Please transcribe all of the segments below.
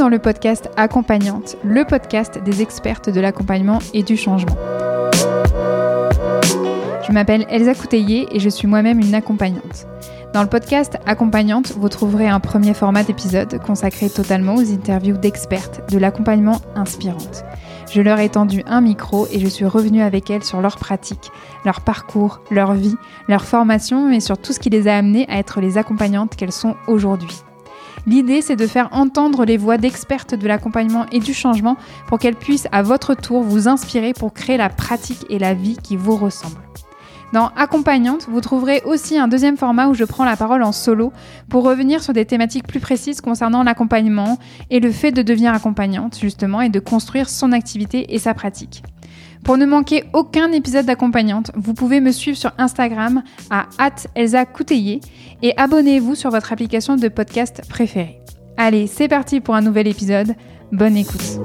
dans le podcast Accompagnante, le podcast des expertes de l'accompagnement et du changement. Je m'appelle Elsa Couteillé et je suis moi-même une accompagnante. Dans le podcast Accompagnante, vous trouverez un premier format d'épisode consacré totalement aux interviews d'expertes de l'accompagnement inspirante. Je leur ai tendu un micro et je suis revenue avec elles sur leur pratique, leur parcours, leur vie, leur formation et sur tout ce qui les a amenées à être les accompagnantes qu'elles sont aujourd'hui. L'idée, c'est de faire entendre les voix d'expertes de l'accompagnement et du changement pour qu'elles puissent à votre tour vous inspirer pour créer la pratique et la vie qui vous ressemblent. Dans Accompagnante, vous trouverez aussi un deuxième format où je prends la parole en solo pour revenir sur des thématiques plus précises concernant l'accompagnement et le fait de devenir accompagnante justement et de construire son activité et sa pratique. Pour ne manquer aucun épisode d'accompagnante, vous pouvez me suivre sur Instagram à Elsa et abonnez-vous sur votre application de podcast préférée. Allez, c'est parti pour un nouvel épisode. Bonne écoute.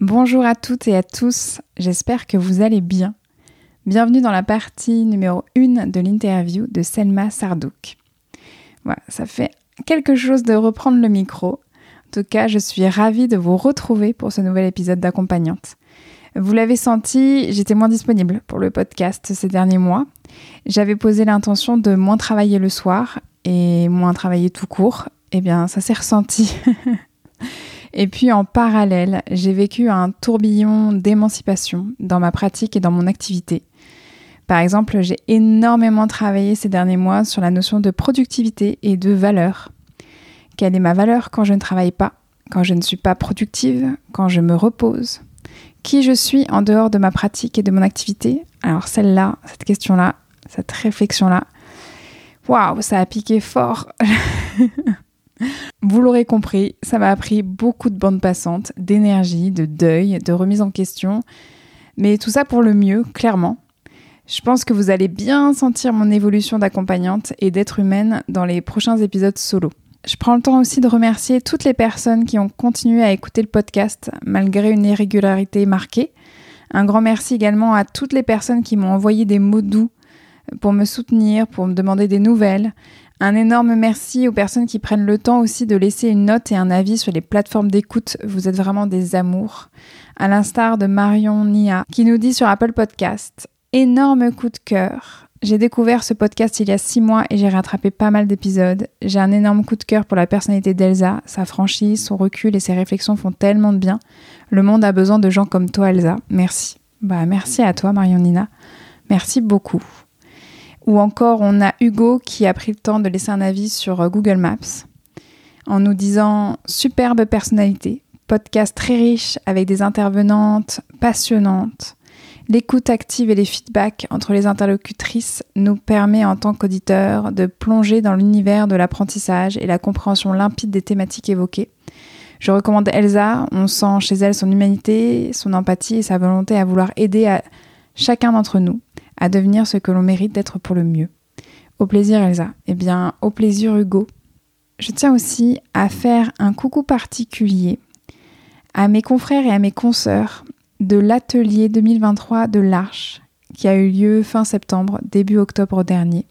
Bonjour à toutes et à tous, j'espère que vous allez bien. Bienvenue dans la partie numéro 1 de l'interview de Selma Sardouk. Voilà, ça fait quelque chose de reprendre le micro. En tout cas, je suis ravie de vous retrouver pour ce nouvel épisode d'accompagnante. Vous l'avez senti, j'étais moins disponible pour le podcast ces derniers mois. J'avais posé l'intention de moins travailler le soir et moins travailler tout court. Eh bien, ça s'est ressenti. Et puis en parallèle, j'ai vécu un tourbillon d'émancipation dans ma pratique et dans mon activité. Par exemple, j'ai énormément travaillé ces derniers mois sur la notion de productivité et de valeur. Quelle est ma valeur quand je ne travaille pas, quand je ne suis pas productive, quand je me repose? Qui je suis en dehors de ma pratique et de mon activité? Alors celle-là, cette question-là, cette réflexion-là, waouh, ça a piqué fort Vous l'aurez compris, ça m'a appris beaucoup de bandes passantes, d'énergie, de deuil, de remise en question. Mais tout ça pour le mieux, clairement. Je pense que vous allez bien sentir mon évolution d'accompagnante et d'être humaine dans les prochains épisodes solo. Je prends le temps aussi de remercier toutes les personnes qui ont continué à écouter le podcast malgré une irrégularité marquée. Un grand merci également à toutes les personnes qui m'ont envoyé des mots doux pour me soutenir, pour me demander des nouvelles, un énorme merci aux personnes qui prennent le temps aussi de laisser une note et un avis sur les plateformes d'écoute. Vous êtes vraiment des amours. À l'instar de Marion Nia qui nous dit sur Apple Podcast Énorme coup de cœur. J'ai découvert ce podcast il y a six mois et j'ai rattrapé pas mal d'épisodes. J'ai un énorme coup de cœur pour la personnalité d'Elsa. Sa franchise, son recul et ses réflexions font tellement de bien. Le monde a besoin de gens comme toi, Elsa. Merci. Bah, merci à toi, Marion Nina. Merci beaucoup. Ou encore, on a Hugo qui a pris le temps de laisser un avis sur euh, Google Maps en nous disant superbe personnalité, podcast très riche avec des intervenantes passionnantes. L'écoute active et les feedbacks entre les interlocutrices nous permet en tant qu'auditeurs de plonger dans l'univers de l'apprentissage et la compréhension limpide des thématiques évoquées. Je recommande Elsa, on sent chez elle son humanité, son empathie et sa volonté à vouloir aider à chacun d'entre nous à devenir ce que l'on mérite d'être pour le mieux. Au plaisir Elsa. Eh bien, au plaisir Hugo. Je tiens aussi à faire un coucou particulier à mes confrères et à mes consoeurs de l'atelier 2023 de l'Arche qui a eu lieu fin septembre, début octobre dernier.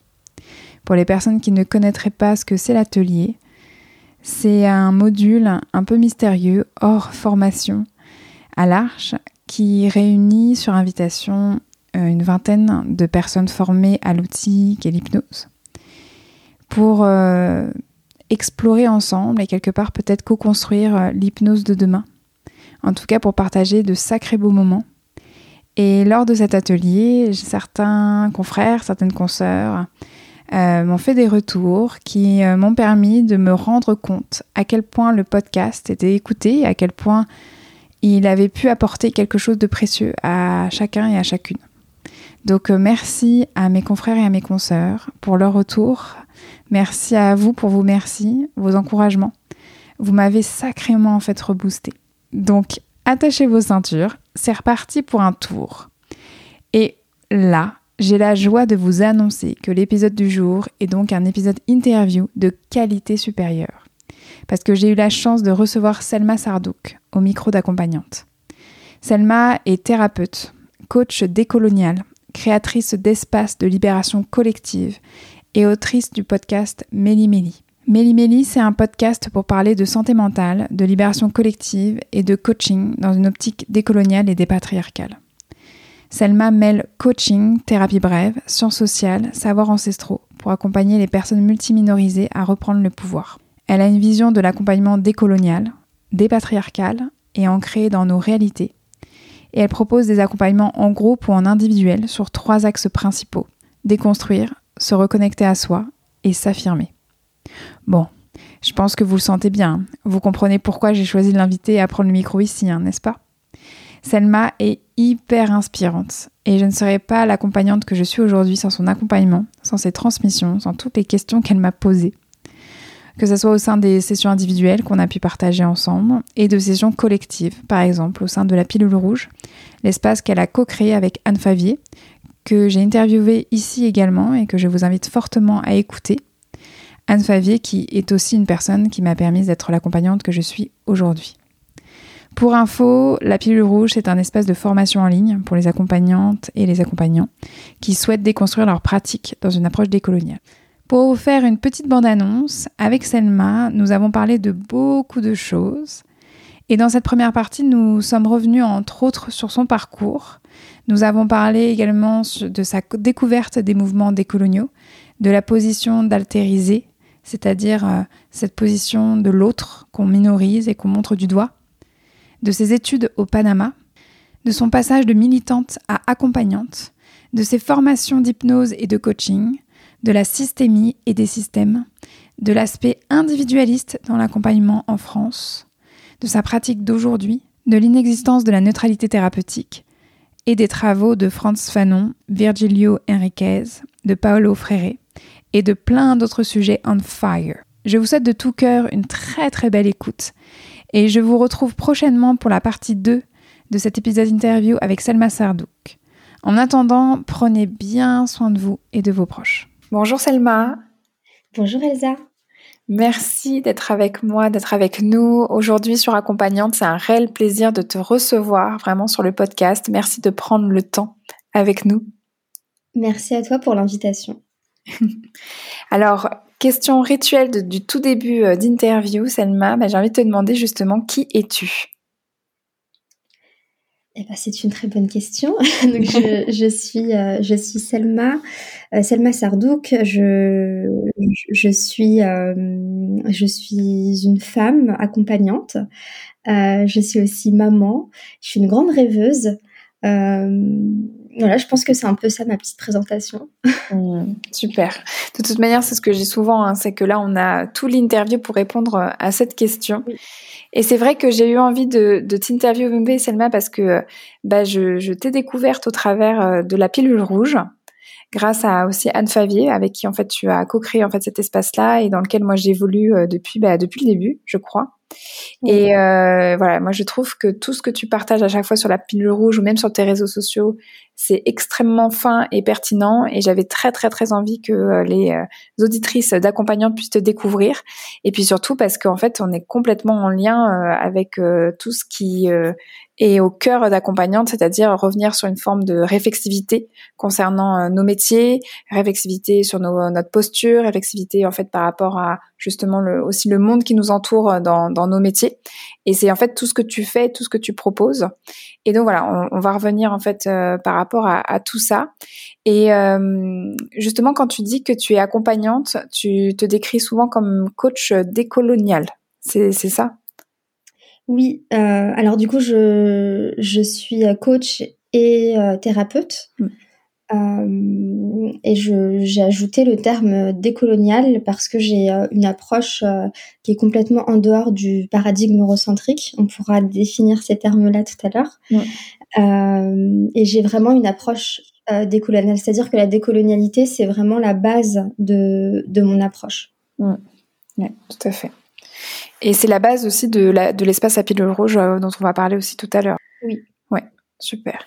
Pour les personnes qui ne connaîtraient pas ce que c'est l'atelier, c'est un module un peu mystérieux, hors formation, à l'Arche, qui réunit sur invitation euh, une vingtaine de personnes formées à l'outil qu'est l'hypnose pour euh, explorer ensemble et quelque part peut-être co-construire euh, l'hypnose de demain. En tout cas pour partager de sacrés beaux moments. Et lors de cet atelier, certains confrères, certaines consoeurs m'ont fait des retours qui m'ont permis de me rendre compte à quel point le podcast était écouté, à quel point il avait pu apporter quelque chose de précieux à chacun et à chacune. Donc euh, merci à mes confrères et à mes consoeurs pour leur retour. Merci à vous pour vos merci, vos encouragements. Vous m'avez sacrément en fait reboosté. Donc attachez vos ceintures, c'est reparti pour un tour. Et là, j'ai la joie de vous annoncer que l'épisode du jour est donc un épisode interview de qualité supérieure. Parce que j'ai eu la chance de recevoir Selma Sardouk au micro d'accompagnante. Selma est thérapeute, coach décolonial, créatrice d'espaces de libération collective et autrice du podcast Méli Méli. Méli c'est un podcast pour parler de santé mentale, de libération collective et de coaching dans une optique décoloniale et dépatriarcale. Selma mêle coaching, thérapie brève, sciences sociales, savoirs ancestraux pour accompagner les personnes multiminorisées à reprendre le pouvoir. Elle a une vision de l'accompagnement décolonial, dépatriarcal et ancré dans nos réalités. Et elle propose des accompagnements en groupe ou en individuel sur trois axes principaux. Déconstruire, se reconnecter à soi et s'affirmer. Bon, je pense que vous le sentez bien. Vous comprenez pourquoi j'ai choisi de l'inviter à prendre le micro ici, hein, n'est-ce pas? Selma est hyper inspirante et je ne serais pas l'accompagnante que je suis aujourd'hui sans son accompagnement, sans ses transmissions, sans toutes les questions qu'elle m'a posées. Que ce soit au sein des sessions individuelles qu'on a pu partager ensemble et de sessions collectives, par exemple au sein de la pilule rouge, l'espace qu'elle a co-créé avec Anne Favier, que j'ai interviewé ici également et que je vous invite fortement à écouter. Anne Favier qui est aussi une personne qui m'a permis d'être l'accompagnante que je suis aujourd'hui. Pour info, la pilule rouge, c'est un espace de formation en ligne pour les accompagnantes et les accompagnants qui souhaitent déconstruire leur pratique dans une approche décoloniale. Pour vous faire une petite bande-annonce, avec Selma, nous avons parlé de beaucoup de choses. Et dans cette première partie, nous sommes revenus entre autres sur son parcours. Nous avons parlé également de sa découverte des mouvements décoloniaux, de la position d'altérisé, c'est-à-dire euh, cette position de l'autre qu'on minorise et qu'on montre du doigt, de ses études au Panama, de son passage de militante à accompagnante, de ses formations d'hypnose et de coaching, de la systémie et des systèmes, de l'aspect individualiste dans l'accompagnement en France, de sa pratique d'aujourd'hui, de l'inexistence de la neutralité thérapeutique et des travaux de Franz Fanon, Virgilio Enriquez, de Paolo Freire et de plein d'autres sujets on fire. Je vous souhaite de tout cœur une très très belle écoute et je vous retrouve prochainement pour la partie 2 de cet épisode interview avec Selma Sardouk. En attendant, prenez bien soin de vous et de vos proches. Bonjour Selma. Bonjour Elsa. Merci d'être avec moi, d'être avec nous aujourd'hui sur Accompagnante. C'est un réel plaisir de te recevoir vraiment sur le podcast. Merci de prendre le temps avec nous. Merci à toi pour l'invitation. Alors, Question rituelle du tout début euh, d'interview, Selma, bah, j'ai envie de te demander justement qui es-tu? Eh ben, c'est une très bonne question. je, suis, euh, je suis Selma, euh, Selma Sardouk. Je, suis, je suis une femme accompagnante. je suis aussi maman. Je suis une grande rêveuse voilà, je pense que c'est un peu ça ma petite présentation. Mmh, super. De toute manière, c'est ce que j'ai souvent, hein, c'est que là, on a tout l'interview pour répondre euh, à cette question. Et c'est vrai que j'ai eu envie de, de t'interviewer, Selma, parce que bah, je, je t'ai découverte au travers euh, de la pilule rouge grâce à aussi Anne Favier, avec qui en fait tu as co-créé en fait cet espace-là et dans lequel moi j'évolue euh, depuis bah, depuis le début, je crois. Et euh, voilà, moi je trouve que tout ce que tu partages à chaque fois sur la pilule rouge ou même sur tes réseaux sociaux, c'est extrêmement fin et pertinent. Et j'avais très très très envie que euh, les euh, auditrices d'accompagnantes puissent te découvrir. Et puis surtout parce qu'en fait, on est complètement en lien avec tout ce qui est au cœur d'accompagnante, c'est-à-dire revenir sur une forme de réflexivité concernant nos métiers, réflexivité sur nos, notre posture, réflexivité en fait par rapport à justement le, aussi le monde qui nous entoure dans, dans nos métiers. Et c'est en fait tout ce que tu fais, tout ce que tu proposes. Et donc voilà, on, va revenir en fait euh, par rapport à, à, tout ça. Et euh, justement, quand tu dis que tu es accompagnante, tu te décris souvent comme coach décolonial. C'est ça? Oui. Euh, alors du coup, je, je suis coach et thérapeute. Mm. Euh, et j'ai ajouté le terme décolonial parce que j'ai euh, une approche euh, qui est complètement en dehors du paradigme eurocentrique. On pourra définir ces termes-là tout à l'heure. Et j'ai vraiment une approche décoloniale, c'est-à-dire que la décolonialité, c'est vraiment la base de, de mon approche. Oui, tout à fait. Et c'est la base aussi de l'espace la, de à pilule rouge dont on va parler aussi tout à l'heure. Oui. Ouais, super.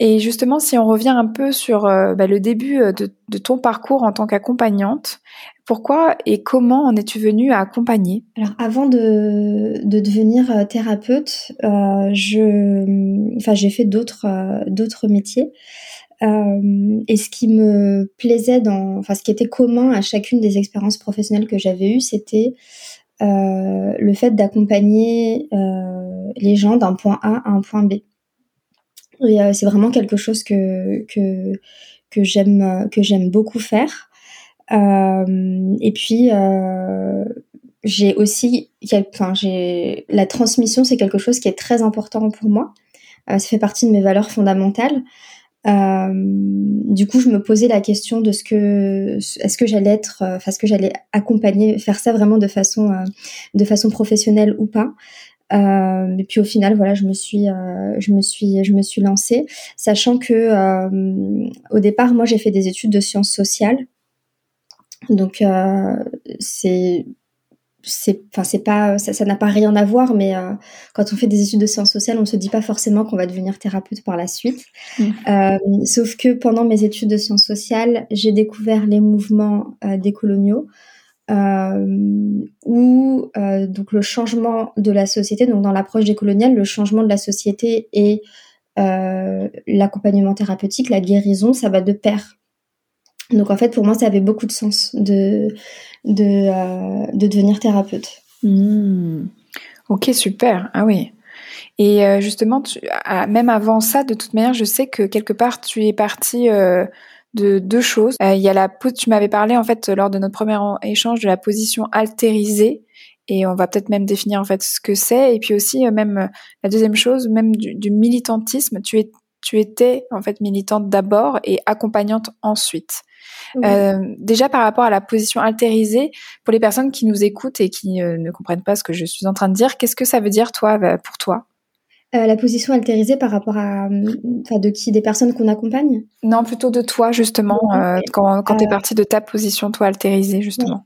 Et justement, si on revient un peu sur euh, bah, le début euh, de, ton parcours en tant qu'accompagnante, pourquoi et comment en es-tu venue à accompagner? Alors, avant de, devenir euh, thérapeute, je, enfin, j'ai fait d'autres d'autres métiers. et ce qui me plaisait dans, enfin, ce qui était commun à chacune des expériences professionnelles que j'avais eues, c'était le fait d'accompagner les gens d'un point A à un point B. C'est vraiment quelque chose que que que j'aime que j'aime beaucoup faire. Et puis j'ai aussi, enfin, j'ai la transmission, c'est quelque chose qui est très important pour moi. Euh, ça fait partie de mes valeurs fondamentales. Euh, du coup, je me posais la question de ce que, est-ce que j'allais être, euh, enfin, ce que j'allais accompagner, faire ça vraiment de façon, euh, de façon professionnelle ou pas. Euh, et puis au final, voilà, je me suis, je me suis, je me suis lancée, sachant que au départ, moi, j'ai fait des études de sciences sociales. Donc c'est c'est enfin c'est pas ça n'a pas rien à voir mais euh, quand on fait des études de sciences sociales on se dit pas forcément qu'on va devenir thérapeute par la suite mmh. euh, sauf que pendant mes études de sciences sociales j'ai découvert les mouvements euh, décoloniaux où donc le changement de la société donc dans l'approche décoloniale le changement de la société et l'accompagnement thérapeutique la guérison ça va de pair donc en fait pour moi ça avait beaucoup de sens de de, euh, de devenir thérapeute. Hmm. Ok, super. Ah oui. Et euh, justement, même avant ça, de toute manière, je sais que quelque part, tu es partie euh, de deux choses. Il y a la, tu m'avais parlé en fait lors de notre premier échange de la position altérisée, et on va peut-être même définir en fait ce que c'est. Et puis aussi même la deuxième chose, même du, du militantisme. Tu es, tu étais en fait militante d'abord et accompagnante ensuite. Euh, déjà par rapport à la position altérisée, pour les personnes qui nous écoutent et qui euh, ne comprennent pas ce que je suis en train de dire, qu'est-ce que ça veut dire toi euh, pour toi? La position altérisée par rapport à de qui des personnes qu'on accompagne? Non, plutôt de toi justement quand, quand tu es partie de ta position toi altérisée justement.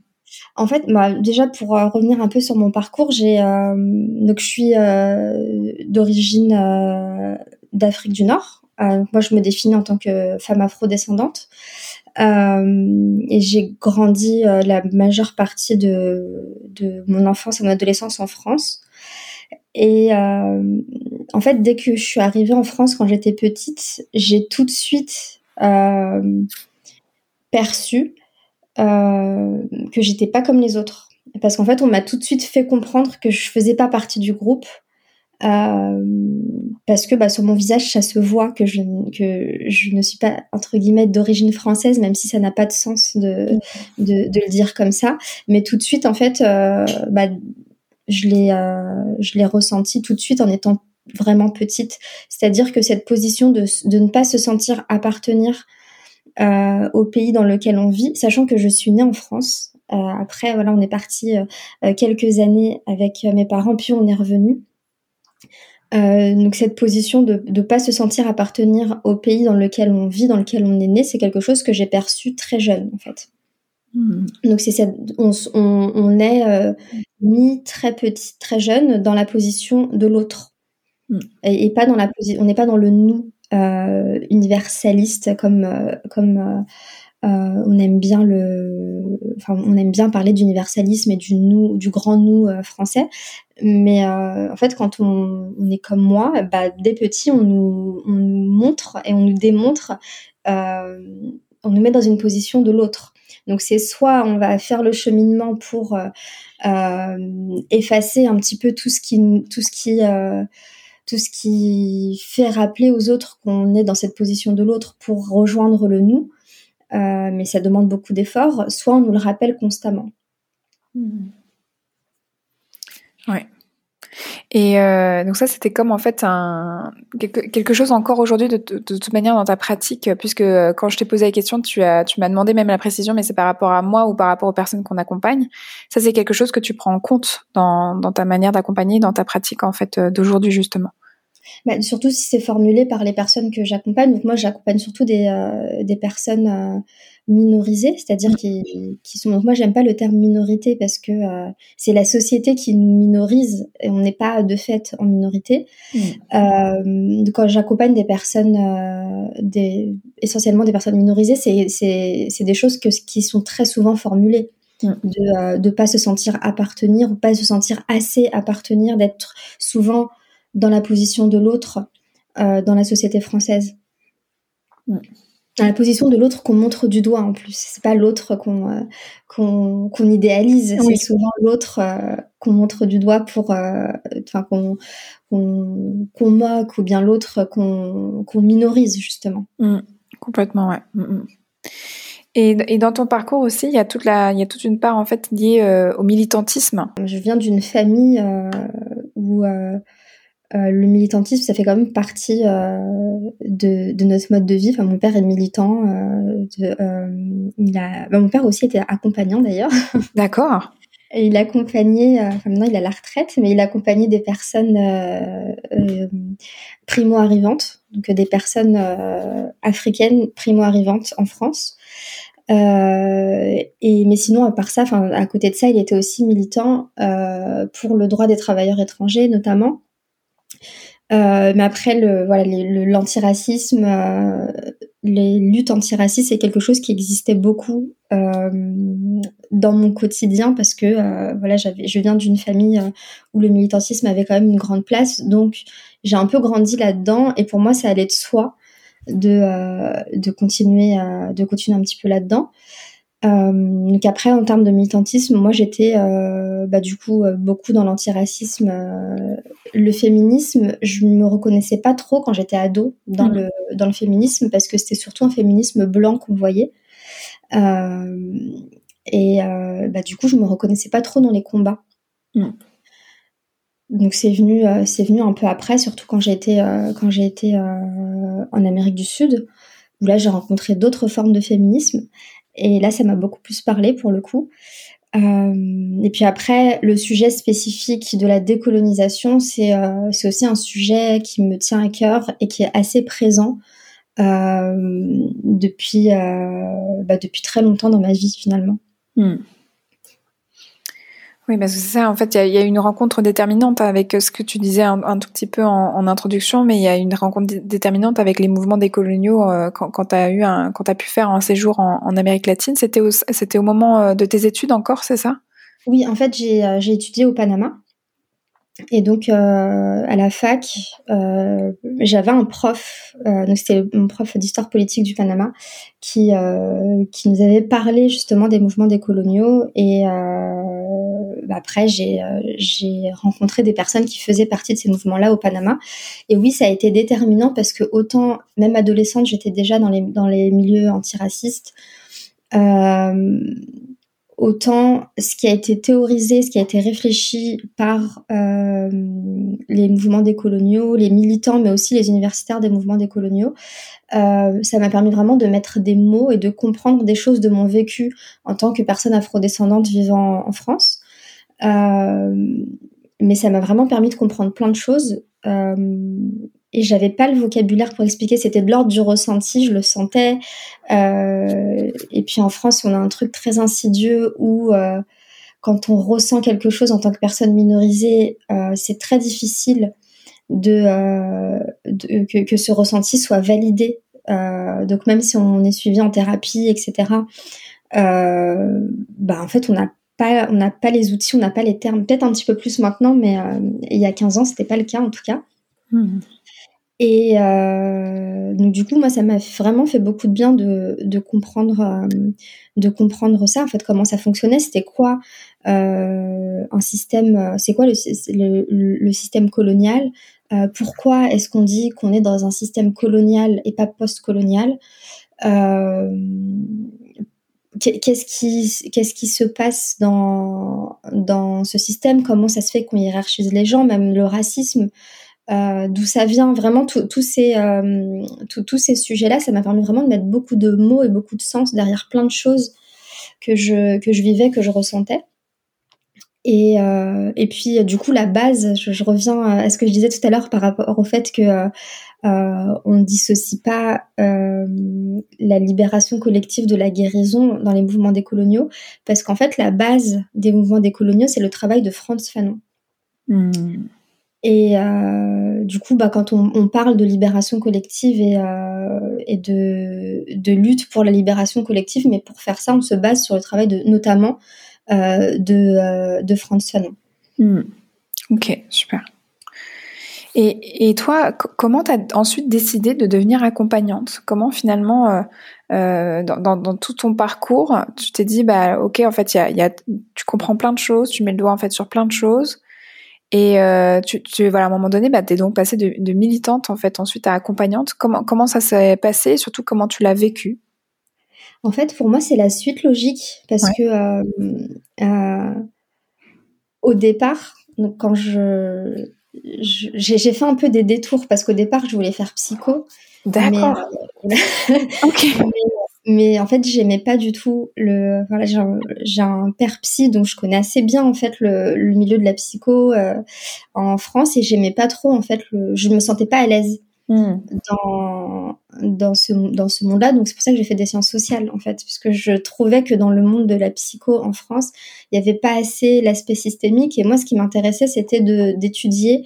En fait, bah, déjà pour revenir un peu sur mon parcours, j'ai donc je suis d'origine d'Afrique du Nord. moi, je me définis en tant que femme afro-descendante. Euh, et j'ai grandi euh, la majeure partie de, de mon enfance et mon adolescence en France. Et euh, en fait, dès que je suis arrivée en France quand j'étais petite, j'ai tout de suite euh, perçu euh, que j'étais pas comme les autres. Parce qu'en fait, on m'a tout de suite fait comprendre que je faisais pas partie du groupe, euh, parce que bah, sur mon visage, ça se voit que je, ne suis pas, entre guillemets, d'origine française, même si ça n'a pas de sens de, le dire comme ça. Mais tout de suite, en fait, euh, bah, je l'ai euh, ressenti tout de suite en étant vraiment petite. C'est-à-dire que cette position de, ne pas se sentir appartenir euh, au pays dans lequel on vit, sachant que je suis née en France. Euh, après, voilà, on est parti quelques années avec mes parents, puis on est revenu. Euh, donc cette position de ne pas se sentir appartenir au pays dans lequel on vit, dans lequel on est né, c'est quelque chose que j'ai perçu très jeune en fait. Hmm. Donc c'est cette, on, on, on est euh, mis très petit, très jeune dans la position de l'autre hmm. et, et, pas dans la position, on n'est pas dans le nous euh, universaliste comme comme on aime bien le, enfin, on aime bien parler d'universalisme et du nous, du grand nous euh, français. Mais euh, en fait, quand on, est comme moi, bah, dès petit, on nous, on nous montre et on nous démontre, on nous met dans une position de l'autre. Donc c'est soit on va faire le cheminement pour effacer un petit peu tout ce qui, tout ce qui tout ce qui fait rappeler aux autres qu'on est dans cette position de l'autre pour rejoindre le nous, euh, mais ça demande beaucoup d'efforts, soit on nous le rappelle constamment. Mmh. Ouais. Et euh, donc ça, c'était comme en fait un quelque, chose encore aujourd'hui de, toute manière dans ta pratique, puisque euh, quand je t'ai posé la question, tu as tu m'as demandé même la précision, mais c'est par rapport à moi ou par rapport aux personnes qu'on accompagne. Ça, c'est quelque chose que tu prends en compte dans, dans ta manière d'accompagner, dans ta pratique en fait d'aujourd'hui justement. Bah, surtout si c'est formulé par les personnes que j'accompagne. Donc moi, j'accompagne surtout des, euh, des personnes euh, minorisées, c'est-à-dire qui, qui sont. Donc moi, j'aime pas le terme minorité parce que euh, c'est la société qui nous minorise et on n'est pas de fait en minorité. Mmh. quand j'accompagne des personnes, des, essentiellement des personnes minorisées, c'est des choses que, qui sont très souvent formulées. Mmh. de ne pas se sentir appartenir ou pas se sentir assez appartenir d'être souvent dans la position de l'autre euh, dans la société française. Mm. la position de l'autre qu'on montre du doigt en plus. C'est pas l'autre qu'on euh, qu'on idéalise, c'est souvent l'autre euh, qu'on montre du doigt pour, euh, enfin qu'on qu'on moque ou bien l'autre qu'on minorise justement. Mmh. complètement, ouais. Mmh, mmh. Et, et, dans ton parcours aussi, il y a toute la, il y a toute une part en fait liée au militantisme. Je viens d'une famille où euh, le militantisme, ça fait quand même partie euh, de, de, notre mode de vie. Enfin, mon père est militant. Euh, de, il a, bah, mon père aussi était accompagnant d'ailleurs. D'accord. Et il accompagnait, enfin maintenant il a la retraite, mais il accompagnait des personnes primo-arrivantes, donc des personnes africaines primo-arrivantes en France. Euh, et mais sinon à part ça, enfin à côté de ça, il était aussi militant euh, pour le droit des travailleurs étrangers notamment. Euh, mais après, le, voilà, l'antiracisme, euh, les luttes antiracistes, c'est quelque chose qui existait beaucoup euh, dans mon quotidien parce que voilà, j'avais, je viens d'une famille où le militantisme avait quand même une grande place, donc j'ai un peu grandi là-dedans et pour moi, ça allait de soi de de continuer de continuer un petit peu là-dedans. Donc après, en termes de militantisme, moi j'étais bah, du coup beaucoup dans l'antiracisme. Le féminisme, je me reconnaissais pas trop quand j'étais ado dans, mmh. le, dans le féminisme parce que c'était surtout un féminisme blanc qu'on voyait. et bah, du coup, je me reconnaissais pas trop dans les combats. Mmh. Donc c'est venu, c'est venu un peu après, surtout quand j'ai été, quand j'ai été en Amérique du Sud, où là j'ai rencontré d'autres formes de féminisme. Et là, ça m'a beaucoup plus parlé pour le coup. Euh, et puis après, le sujet spécifique de la décolonisation, c'est euh, aussi un sujet qui me tient à cœur et qui est assez présent euh, depuis, bah, depuis très longtemps dans ma vie finalement. Hmm. Oui, parce que c'est ça. En fait, il y, a une rencontre déterminante avec euh, ce que tu disais un, tout petit peu en, introduction, mais il y a une rencontre déterminante avec les mouvements décoloniaux euh, quand, tu as eu un, quand as pu faire un séjour en, Amérique latine. C'était au, moment euh, de tes études encore, c'est ça? Oui, en fait, j'ai, étudié au Panama. Et donc à la fac, j'avais un prof, donc c'était mon prof d'histoire politique du Panama, qui qui nous avait parlé justement des mouvements décoloniaux et après, euh, j'ai rencontré des personnes qui faisaient partie de ces mouvements-là au Panama. Et oui, ça a été déterminant parce que autant, même adolescente, j'étais déjà dans les, milieux antiracistes. Euh, autant ce qui a été théorisé, ce qui a été réfléchi par euh, les mouvements décoloniaux, les militants, mais aussi les universitaires des mouvements décoloniaux, euh, ça m'a permis vraiment de mettre des mots et de comprendre des choses de mon vécu en tant que personne afrodescendante vivant en France. Euh, mais ça m'a vraiment permis de comprendre plein de choses. Euh, et j'avais pas le vocabulaire pour expliquer. C'était de l'ordre du ressenti, je le sentais. Euh, et puis en France, on a un truc très insidieux où euh, quand on ressent quelque chose en tant que personne minorisée, euh, c'est très difficile de, euh, que, ce ressenti soit validé. donc même si on est suivi en thérapie, etc. bah en fait, on a on n'a pas les outils, on n'a pas les termes. Peut-être un petit peu plus maintenant, mais euh, il y a 15 ans, c'était pas le cas en tout cas. Hmm. Et euh, donc du coup, moi, ça m'a vraiment fait beaucoup de bien de, comprendre, euh, de comprendre ça. En fait, comment ça fonctionnait, c'était quoi un système, c'est quoi le, le, système colonial Pourquoi est-ce qu'on dit qu'on est dans un système colonial et pas post-colonial qu'est-ce qui se passe dans ce système? Comment ça se fait qu'on hiérarchise les gens, même le racisme euh, D'où ça vient? Vraiment, tous ces euh, tous ces sujets-là, ça m'a permis vraiment de mettre beaucoup de mots et beaucoup de sens derrière plein de choses que je que je vivais, que je ressentais. Et, euh, et puis du coup la base, je, reviens à ce que je disais tout à l'heure par rapport au fait que euh, on ne dissocie pas euh, la libération collective de la guérison dans les mouvements décoloniaux, parce qu'en fait, la base des mouvements décoloniaux, c'est le travail de Franz Fanon. Hmm. Et euh, du coup, bah, quand on, parle de libération collective et, et de, lutte pour la libération collective, mais pour faire ça, on se base sur le travail de, notamment de, de Franz Fanon. Hmm. Ok, super. Et, et toi, comment tu as ensuite décidé de devenir accompagnante? Comment finalement, euh, euh, dans, dans, dans, tout ton parcours, tu t'es dit, bah ok, en fait, y a, y a, tu comprends plein de choses, tu mets le doigt en fait sur plein de choses. Et euh, tu, tu, voilà, à un moment donné, bah, tu es donc passée de, de, militante en fait ensuite à accompagnante. Comment, comment ça s'est passé? Et surtout comment tu l'as vécu? En fait, pour moi, c'est la suite logique parce que euh, euh, au départ, donc quand je j'ai fait un peu des détours parce qu'au départ, je voulais faire psycho. D'accord. Mais, ok. mais, en fait, j'aimais pas du tout le. Voilà, j'ai un, père psy, donc je connais assez bien en fait le, le milieu de la psycho euh, en France et j'aimais pas trop en fait. Le, je me sentais pas à l'aise. Hmm. dans, dans ce, dans ce monde-là. Donc, c'est pour ça que j'ai fait des sciences sociales, en fait, parce que je trouvais que dans le monde de la psycho en France, il n'y avait pas assez l'aspect systémique. Et moi, ce qui m'intéressait, c'était d'étudier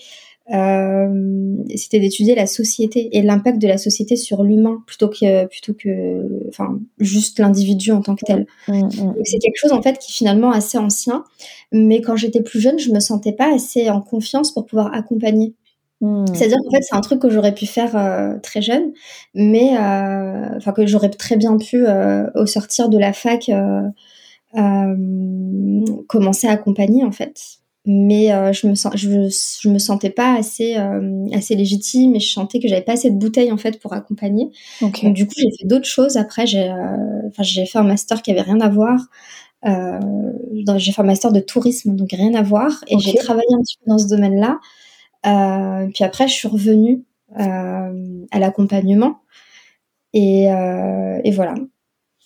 euh, c'était d'étudier la société et l'impact de la société sur l'humain plutôt que plutôt que enfin juste l'individu en tant que tel. Hmm, hmm. C'est quelque chose en fait qui est finalement assez ancien, mais quand j'étais plus jeune, je me sentais pas assez en confiance pour pouvoir accompagner. Hmm. C'est-à-dire qu'en fait, c'est un truc que j'aurais pu faire euh, très jeune, mais euh, enfin que j'aurais très bien pu, euh, au sortir de la fac, commencer à accompagner en fait. Mais je me sens, je, je, me sentais pas assez assez légitime et je sentais que j'avais pas assez de bouteilles en fait pour accompagner. Donc du coup, j'ai fait d'autres choses. Après, j'ai enfin j'ai fait un master qui avait rien à voir. j'ai fait un master de tourisme, donc rien à voir, et j'ai travaillé un petit peu dans ce domaine-là. Euh, puis après, je suis revenue euh, à l'accompagnement. Et, euh, et, voilà.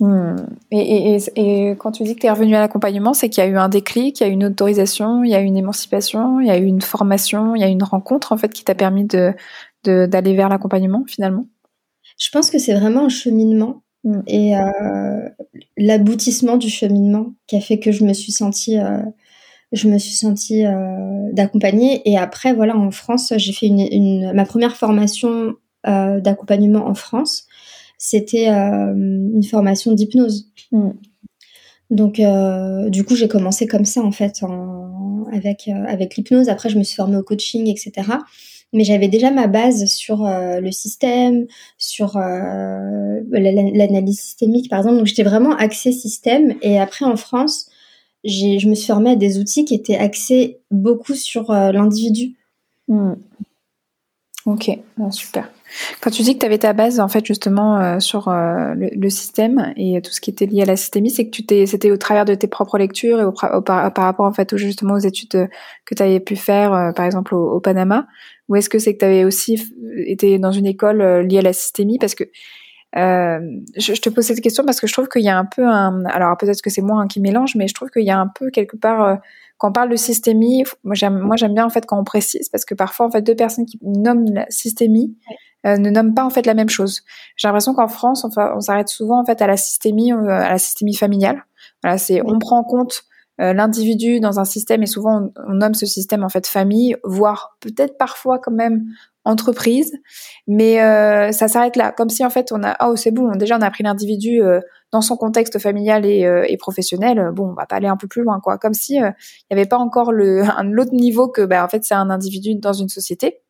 Hmm. Et, et, et, quand tu dis que tu es revenu à l'accompagnement, c'est qu'il y a eu un déclic, il y a eu une autorisation, il y a eu une émancipation, il y a eu une formation, il y a eu une rencontre en fait qui t'a permis de d'aller vers l'accompagnement finalement? Je pense que c'est vraiment un cheminement hmm. et euh, l'aboutissement du cheminement qui a fait que je me suis sentie euh, je me suis sentie euh, d'accompagner. Et après, voilà, en France, j'ai fait une, une, ma première formation euh, d'accompagnement en France. C'était euh, une formation d'hypnose. Mm. Donc, euh, du coup, j'ai commencé comme ça, en fait, en, avec, avec l'hypnose. Après, je me suis formée au coaching, etc. Mais j'avais déjà ma base sur le système, sur l'analyse systémique, par exemple. Donc, j'étais vraiment axée système. Et après, en France, je me suis formée à des outils qui étaient axés beaucoup sur euh, l'individu. Hmm. Ok, super. Quand tu dis que tu avais ta base en fait justement euh, sur euh, le, système et tout ce qui était lié à la systémie, c'est que tu t'es, c'était au travers de tes propres lectures et par, rapport en fait justement aux études que tu avais pu faire, par exemple au, au Panama, ou est-ce que c'est que tu avais aussi été dans une école liée à la systémie? Parce que euh, je, te pose cette question parce que je trouve qu'il y a un peu un, alors peut-être que c'est moi hein, qui mélange, mais je trouve qu'il y a un peu quelque part euh, quand on parle de systémie, moi j'aime, moi j'aime bien en fait quand on précise parce que parfois en fait deux personnes qui nomment la systémie euh, ne nomment pas en fait la même chose. J'ai l'impression qu'en France, on, on s'arrête souvent en fait à la systémie, à la systémie familiale. Voilà, c'est on prend en compte l'individu dans un système et souvent on, on, nomme ce système en fait famille, voire peut-être parfois quand même entreprise, mais euh, ça s'arrête là, comme si en fait on a oh c'est bon, déjà on a pris l'individu euh, dans son contexte familial et, euh, et, professionnel, bon on va pas aller un peu plus loin quoi, comme si il n'y avait pas encore le un autre niveau que bah en fait c'est un individu dans une société.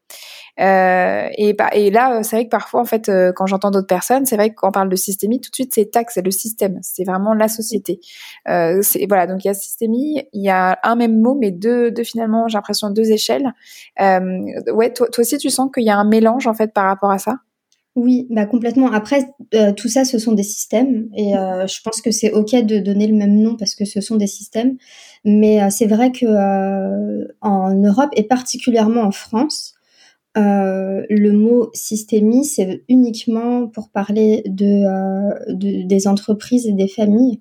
Euh, et, bah, et là, c'est vrai que parfois, en fait, euh, quand j'entends d'autres personnes, c'est vrai que quand on parle de systémie, tout de suite, c'est taxe, c'est le système, c'est vraiment la société. Euh, voilà, donc il y a systémie, il y a un même mot, mais deux, deux finalement, j'ai l'impression deux échelles. Euh, ouais, toi, toi aussi, tu sens qu'il y a un mélange en fait par rapport à ça? Oui, bah complètement. Après, euh, tout ça, ce sont des systèmes, et euh, je pense que c'est ok de donner le même nom parce que ce sont des systèmes. Mais euh, c'est vrai que en Europe et particulièrement en France, euh, le mot systémie, c'est uniquement pour parler euh, de, des entreprises et des familles,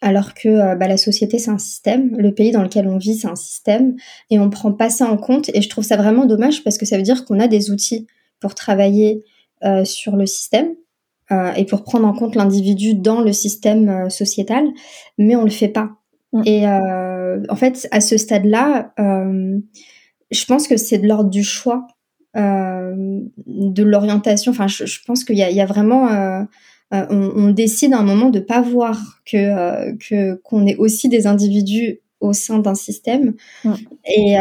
alors que euh, bah, la société, c'est un système, le pays dans lequel on vit, c'est un système, et on prend pas ça en compte. Et je trouve ça vraiment dommage parce que ça veut dire qu'on a des outils pour travailler sur le système et pour prendre en compte l'individu dans le système sociétal, mais on le fait pas. Mm. Et en fait, à ce stade-là, je pense que c'est de l'ordre du choix, euh, de l'orientation. Enfin, je, pense qu'il y, y a, vraiment, euh, euh, on, on, décide à un moment de pas voir que qu'on est aussi des individus au sein d'un système. Et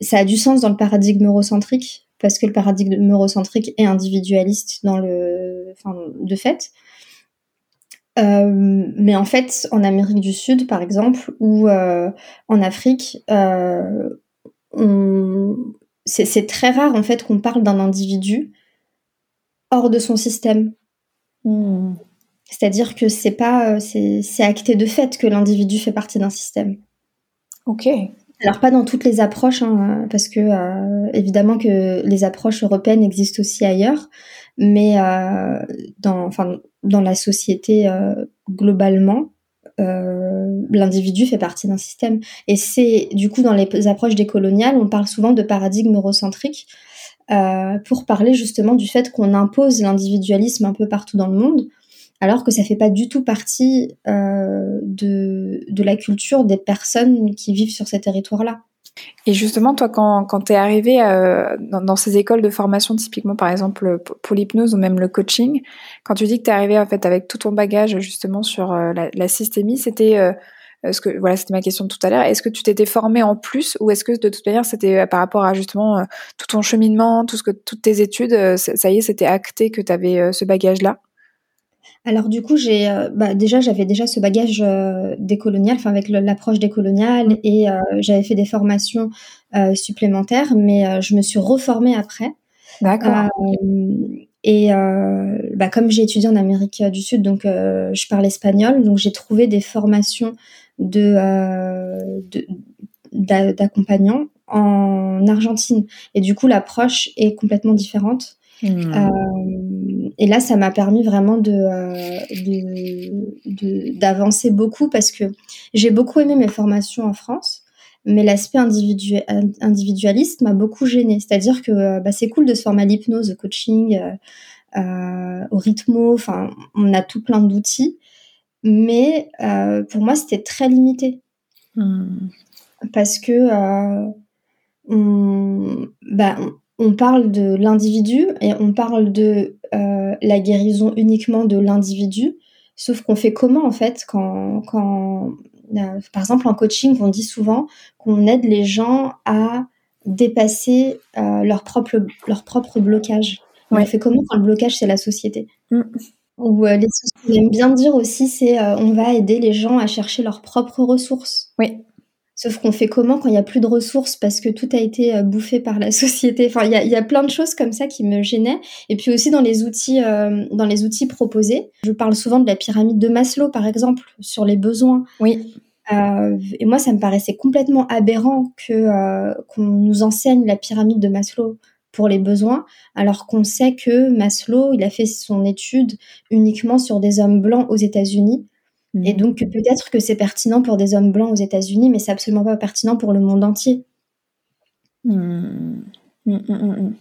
ça a du sens dans le paradigme eurocentrique parce que le paradigme eurocentrique est individualiste dans le, enfin, de fait. Euh, mais en fait, en Amérique du Sud, par exemple, ou euh, en Afrique, euh, c'est très rare en fait qu'on parle d'un individu hors de son système. Hmm. C'est-à-dire que c'est pas, c'est acté de fait que l'individu fait partie d'un système. Ok. Alors pas dans toutes les approches, hein, parce que euh, évidemment que les approches européennes existent aussi ailleurs, mais euh, dans, enfin, dans la société euh, globalement, l'individu fait partie d'un système. Et c'est du coup dans les approches décoloniales, on parle souvent de paradigme eurocentrique pour parler justement du fait qu'on impose l'individualisme un peu partout dans le monde alors que ça fait pas du tout partie euh, de la culture des personnes qui vivent sur ces territoires-là. Et justement, toi, quand, quand tu arrivé euh, dans, ces écoles de formation, typiquement par exemple pour l'hypnose ou même le coaching, quand tu dis que tu es arrivé en fait avec tout ton bagage justement sur euh, la, systémie, c'était ce que voilà, c'était ma question tout à l'heure. Est-ce que tu t'étais formé en plus ou est-ce que de toute manière c'était par rapport à justement tout ton cheminement, tout ce que toutes tes études, ça y est, c'était acté que tu avais ce bagage-là? Alors du coup, j'ai euh, bah, déjà j'avais déjà ce bagage euh, décolonial, enfin avec l'approche décoloniale, mmh. et euh, j'avais fait des formations supplémentaires, mais je me suis reformée après. D'accord. et bah, comme j'ai étudié en Amérique du Sud, donc je parle espagnol, donc j'ai trouvé des formations de d'accompagnants en Argentine. Et du coup, l'approche est complètement différente. Mmh. Euh, et là, ça m'a permis vraiment de, euh, d'avancer beaucoup parce que j'ai beaucoup aimé mes formations en France, mais l'aspect individualiste m'a beaucoup gêné. C'est-à-dire que bah, c'est cool de se former à l'hypnose, au coaching, euh, au rythmo, enfin, on a tout plein d'outils, mais pour moi, c'était très limité. Mmh. Parce que on, bah, on parle de l'individu et on parle de euh, la guérison uniquement de l'individu. Sauf qu'on fait comment en fait quand, euh, par exemple en coaching, on dit souvent qu'on aide les gens à dépasser euh, leur propre leur propre blocage. On fait comment quand le blocage c'est la société mm. Ou les sociétés aiment bien dire aussi c'est on va aider les gens à chercher leurs propres ressources. Oui. Sauf qu'on fait comment quand il n'y a plus de ressources parce que tout a été euh, bouffé par la société? Enfin, il y a, plein de choses comme ça qui me gênaient. Et puis aussi dans les outils, euh, dans les outils proposés, je parle souvent de la pyramide de Maslow, par exemple, sur les besoins. Oui. Euh, et moi, ça me paraissait complètement aberrant que qu'on nous enseigne la pyramide de Maslow pour les besoins, alors qu'on sait que Maslow, il a fait son étude uniquement sur des hommes blancs aux États-Unis et mmh. donc peut-être que c'est pertinent pour des hommes blancs aux États-Unis, mais c'est absolument pas pertinent pour le monde entier. Mmh. Mmh,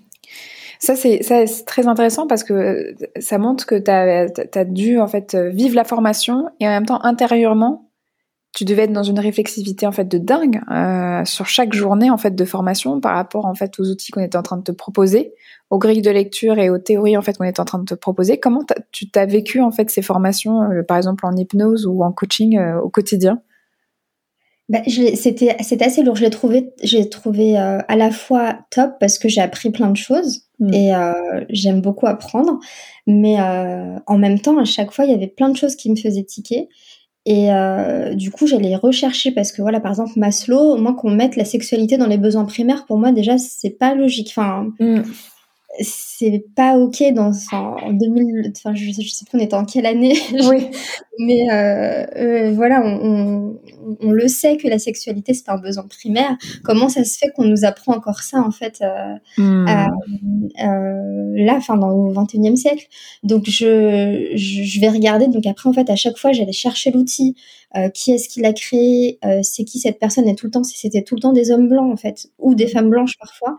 ça, c'est très intéressant parce que euh, ça montre que tu as, as, dû en fait vivre la formation et en même temps intérieurement tu devais être dans une réflexivité en fait de dingue euh, sur chaque journée en fait de formation par rapport en fait aux outils qu'on était en train de te proposer, aux grilles de lecture et aux théories en fait qu'on était en train de te proposer. Comment tu t'as vécu en fait ces formations, euh, par exemple en hypnose ou en coaching euh, au quotidien? Bah, c'était c'était assez lourd. Je l'ai trouvé j'ai trouvé à la fois top parce que j'ai appris plein de choses mmh. et j'aime beaucoup apprendre, mais en même temps à chaque fois il y avait plein de choses qui me faisaient tiquer. Et euh, du coup, j'allais rechercher parce que voilà, par exemple, Maslow, moi qu'on mette la sexualité dans les besoins primaires, pour moi déjà, c'est pas logique. Enfin, mm c'est pas ok dans en 2000 enfin je, je, sais plus on était en quelle année? Oui. Mais euh, euh, voilà on, on, on, le sait que la sexualité c'est un besoin primaire. Comment ça se fait qu'on nous apprend encore ça en fait euh, hmm. euh, là enfin dans le 21e siècle? Donc je, je, je vais regarder. Donc après en fait à chaque fois j'allais chercher l'outil euh, qui est-ce qui l'a créé c'est qui cette personne et tout le temps c'était tout le temps des hommes blancs en fait ou des femmes blanches parfois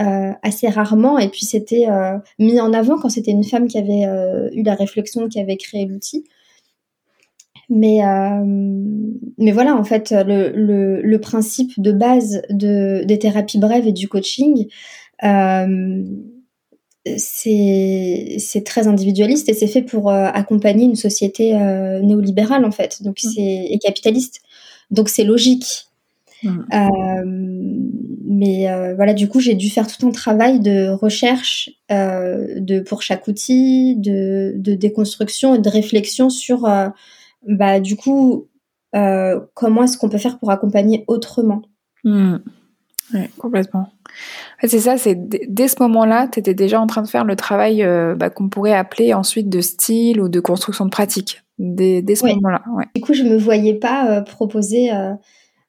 euh, assez rarement. Et puis c'était euh, mis en avant quand c'était une femme qui avait euh, eu la réflexion, qui avait créé l'outil. Mais, mais voilà, en fait, le, le, le, principe de base de, des thérapies brèves et du coaching, c'est très individualiste et c'est fait pour accompagner une société néolibérale, en fait, donc mmh. et capitaliste. Donc c'est logique. Mmh. Mais voilà, du coup, j'ai dû faire tout un travail de recherche de pour chaque outil, de, de, déconstruction et de réflexion sur, bah, du coup, comment est-ce qu'on peut faire pour accompagner autrement. Mmh. Oui, complètement. c'est ça, c'est dès ce moment-là, tu étais déjà en train de faire le travail bah, qu'on pourrait appeler ensuite de style ou de construction de pratique. Dès, dès ce moment-là. Ouais. Du coup, je me voyais pas proposer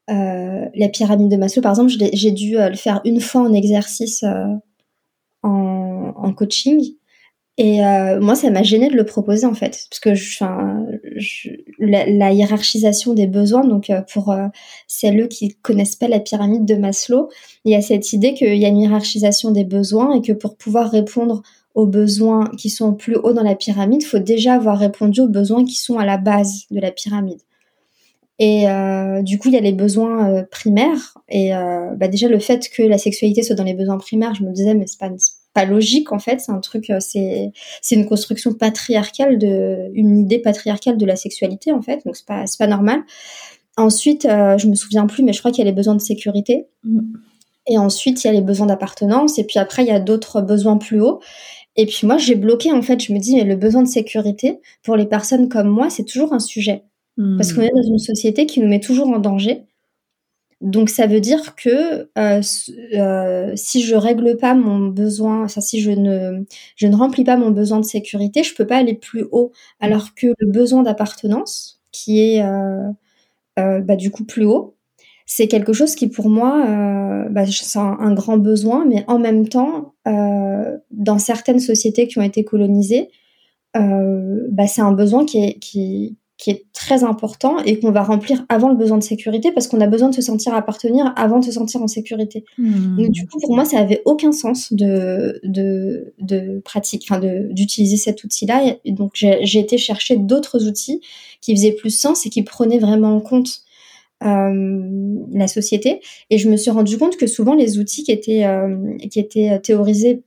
euh, la pyramide de Maslow, par exemple, j'ai dû euh, le faire une fois en exercice euh, en, coaching. Et moi, ça m'a gêné de le proposer en fait, parce que la, hiérarchisation des besoins. Donc, pour celles qui connaissent pas la pyramide de Maslow, il y a cette idée qu'il y a une hiérarchisation des besoins et que pour pouvoir répondre aux besoins qui sont plus haut dans la pyramide, il faut déjà avoir répondu aux besoins qui sont à la base de la pyramide. Et euh, du coup, il y a les besoins euh, primaires. Et euh, bah déjà, le fait que la sexualité soit dans les besoins primaires, je me disais, mais c'est pas, pas logique en fait. C'est un truc, c'est c'est une construction patriarcale de, une idée patriarcale de la sexualité en fait. Donc c'est pas c'est pas normal. Ensuite, je me souviens plus, mais je crois qu'il y a les besoins de sécurité. Mm. Et ensuite, il y a les besoins d'appartenance. Et puis après, il y a d'autres besoins plus hauts. Et puis moi, j'ai bloqué en fait. Je me dis, mais le besoin de sécurité pour les personnes comme moi, c'est toujours un sujet. Parce qu'on est dans une société qui nous met toujours en danger. Donc ça veut dire que euh, euh, si je règle pas mon besoin, si je ne, je ne remplis pas mon besoin de sécurité, je peux pas aller plus haut. Alors que le besoin d'appartenance, qui est euh, bah, du coup plus haut, c'est quelque chose qui pour moi, bah, c'est un, grand besoin, mais en même temps, dans certaines sociétés qui ont été colonisées, bah, c'est un besoin qui est, qui, qui est très important et qu'on va remplir avant le besoin de sécurité parce qu'on a besoin de se sentir appartenir avant de se sentir en sécurité. Hmm. Donc, du coup, pour moi, ça avait aucun sens de, de, de pratique, enfin, d'utiliser cet outil-là. Donc, j'ai été chercher d'autres outils qui faisaient plus sens et qui prenaient vraiment en compte euh, la société. Et je me suis rendu compte que souvent, les outils qui étaient, euh, qui étaient théorisés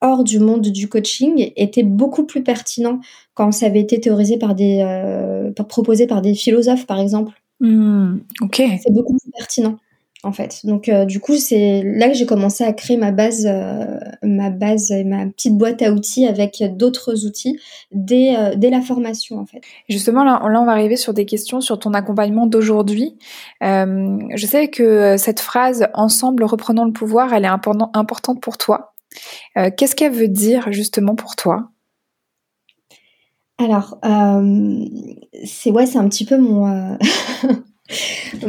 hors du monde du coaching était beaucoup plus pertinent quand ça avait été théorisé par des, euh, proposé par des philosophes, par exemple. Hmm, ok. C'est beaucoup plus pertinent, en fait. Donc, euh, du coup, c'est là que j'ai commencé à créer ma base, euh, ma base et ma petite boîte à outils avec d'autres outils dès, dès la formation, en fait. Justement, là, là, on va arriver sur des questions sur ton accompagnement d'aujourd'hui. je sais que cette phrase « ensemble, reprenons le pouvoir », elle est importante pour toi. Euh, qu'est-ce qu'elle veut dire justement pour toi? Alors, euh, c'est ouais, c'est un petit peu mon euh,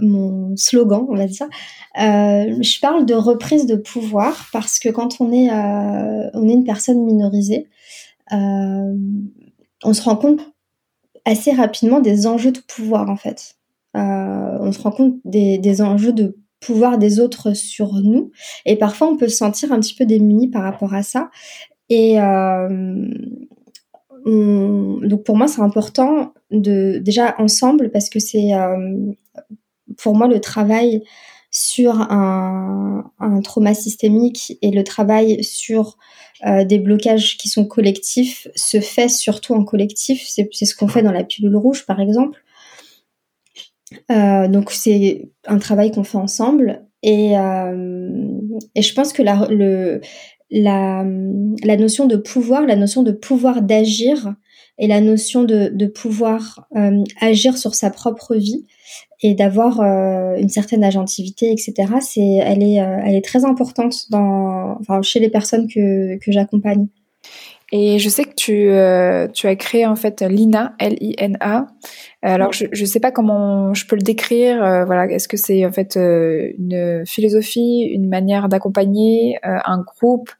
mon slogan, on va dire. je parle de reprise de pouvoir parce que quand on est on est une personne minorisée, on se rend compte assez rapidement des enjeux de pouvoir en fait. on se rend compte des, des enjeux de pouvoir des autres sur nous. Et parfois, on peut se sentir un petit peu démuni par rapport à ça. Et euh, donc, pour moi, c'est important de déjà ensemble parce que c'est euh, pour moi le travail sur un, un, trauma systémique et le travail sur euh, des blocages qui sont collectifs se fait surtout en collectif. C'est ce qu'on fait dans la pilule rouge, par exemple. Euh, donc c'est un travail qu'on fait ensemble et, euh, et je pense que la, le, la, la notion de pouvoir, la notion de pouvoir d'agir et la notion de, de pouvoir euh, agir sur sa propre vie et d'avoir euh, une certaine agentivité, etc. C'est, elle est, euh, elle est très importante dans, enfin, chez les personnes que, que j'accompagne. Et je sais que tu, euh, tu as créé en fait Lina, L-I-N-A. Alors je ne sais pas comment je peux le décrire. Euh, voilà, est-ce que c'est en fait euh, une philosophie, une manière d'accompagner un groupe,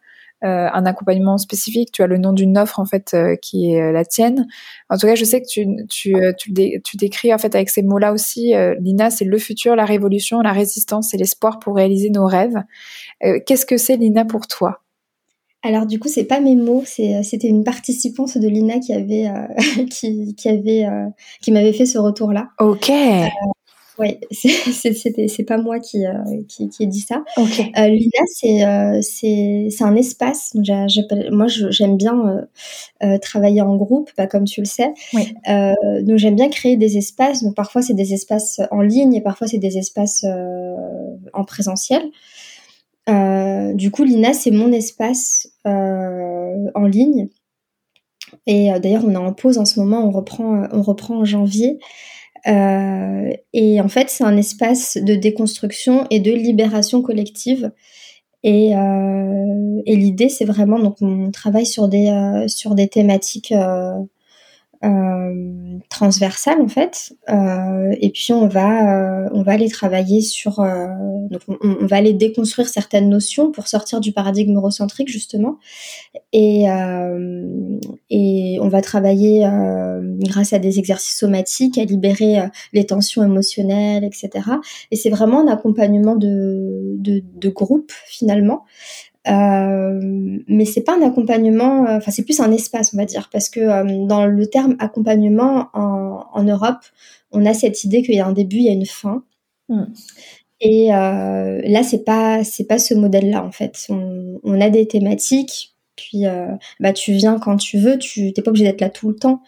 un accompagnement spécifique? Tu as le nom d'une offre en fait qui est la tienne. En tout cas, je sais que tu, tu, tu, tu décris en fait avec ces mots-là aussi. Lina, c'est le futur, la révolution, la résistance et l'espoir pour réaliser nos rêves. Qu'est-ce que c'est Lina pour toi? Alors du coup, c'est pas mes mots, euh, c'était une participante de l'INA qui avait euh, qui, avait euh, qui m'avait fait ce retour-là. Ok. Oui, c'est pas moi qui, euh, qui, qui, ai dit ça. Okay. Euh, Lina, c'est euh, c'est un espace. Moi, j'aime bien euh, travailler en groupe, bah, comme tu le sais. Oui. donc, j'aime bien créer des espaces. Donc, parfois, c'est des espaces en ligne et parfois, c'est des espaces en présentiel. Du coup, Lina, c'est mon espace en ligne. Et d'ailleurs, on est en pause en ce moment. On reprend, on reprend en janvier. Euh, et en fait, c'est un espace de déconstruction et de libération collective. Et, euh, et l'idée, c'est vraiment donc on travaille sur des euh, sur des thématiques euh, euh, transversale en fait. Euh, et puis on va euh, on va aller travailler sur donc on, va aller déconstruire certaines notions pour sortir du paradigme eurocentrique justement. Et et on va travailler grâce à des exercices somatiques à libérer les tensions émotionnelles, etc. Et c'est vraiment un accompagnement de de, de groupe finalement. Euh, mais c'est pas un accompagnement, euh, enfin c'est plus un espace on va dire, parce que euh, dans le terme accompagnement en, en, Europe, on a cette idée qu'il y a un début, il y a une fin. Mm. Et euh, là c'est pas c'est pas ce modèle-là en fait. On, on, a des thématiques, puis bah tu viens quand tu veux, tu t'es pas obligé d'être là tout le temps.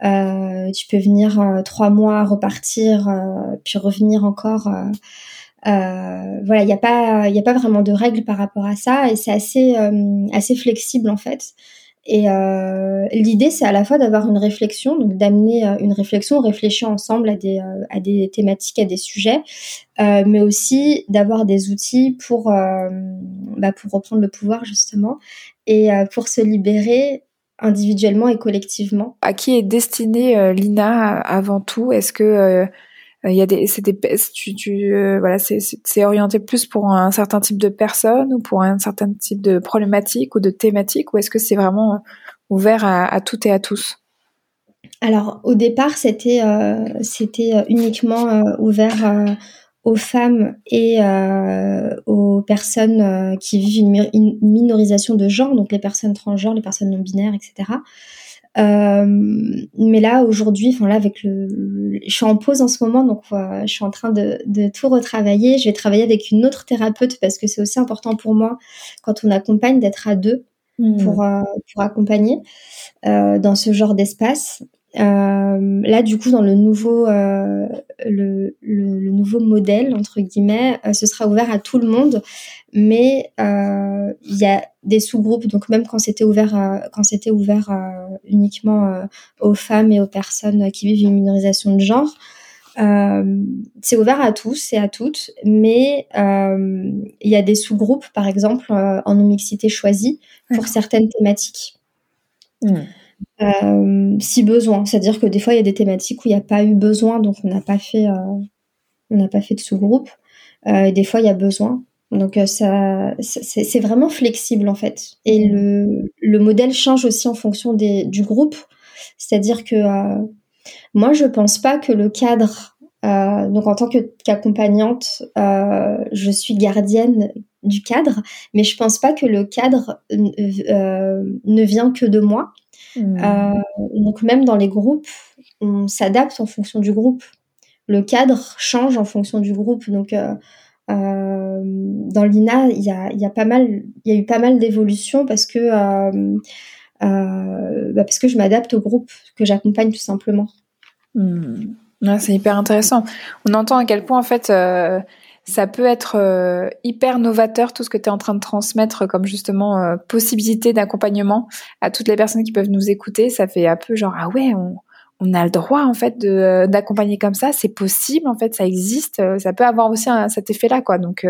tu peux venir trois mois, repartir, puis revenir encore. Euh, voilà, il n'y a pas, il a pas vraiment de règles par rapport à ça et c'est assez, euh, assez flexible en fait. Et euh, l'idée, c'est à la fois d'avoir une réflexion, donc d'amener euh, une réflexion, réfléchir ensemble à des, euh, à des thématiques, à des sujets, euh, mais aussi d'avoir des outils pour, bah, pour reprendre le pouvoir justement et pour se libérer individuellement et collectivement. À qui est destinée Lina avant tout? Est-ce que il y a des, c'est des, tu, euh, voilà, c'est, c'est orienté plus pour un certain type de personnes ou pour un certain type de problématique ou de thématique ou est-ce que c'est vraiment ouvert à, toutes et à tous? Alors au départ c'était euh, c'était uniquement euh, ouvert euh, aux femmes et aux personnes qui vivent une, minorisation de genre, donc les personnes transgenres, les personnes non binaires, etc. Euh, mais là aujourd'hui, enfin là avec le, je suis en pause en ce moment, donc euh, je suis en train de, de, tout retravailler. Je vais travailler avec une autre thérapeute parce que c'est aussi important pour moi quand on accompagne d'être à deux mmh. pour euh, pour accompagner euh, dans ce genre d'espace. Euh, là, du coup, dans le nouveau, euh, le, le, le, nouveau modèle entre guillemets, euh, ce sera ouvert à tout le monde, mais il y a des sous-groupes. Donc même quand c'était ouvert, quand c'était ouvert uniquement aux femmes et aux personnes qui vivent une minorisation de genre, c'est ouvert à tous et à toutes, mais il y a des sous-groupes, par exemple, en mixité choisie pour certaines thématiques. Mmh. Euh, si besoin. C'est-à-dire que des fois, il y a des thématiques où il n'y a pas eu besoin, donc on n'a pas fait, euh, pas fait de sous-groupe. Euh, des fois, il y a besoin. Donc ça, c'est vraiment flexible en fait. Et le, le modèle change aussi en fonction des, du groupe. C'est-à-dire que moi, je pense pas que le cadre, donc en tant qu'accompagnante, je suis gardienne du cadre, mais je pense pas que le cadre ne vient que de moi. Euh, donc même dans les groupes, on s'adapte en fonction du groupe. Le cadre change en fonction du groupe. Donc euh, euh, dans l'INA, il y a, y a eu pas mal d'évolutions parce que bah parce que je m'adapte au groupe que j'accompagne tout simplement. Mmh. c'est hyper intéressant. On entend à quel point en fait ça peut être euh, hyper novateur tout ce que tu es en train de transmettre comme justement euh, possibilité d'accompagnement à toutes les personnes qui peuvent nous écouter. Ça fait un peu genre ah ouais, on, a le droit en fait de euh, d'accompagner comme ça, c'est possible en fait, ça existe, ça peut avoir aussi cet effet-là quoi. Donc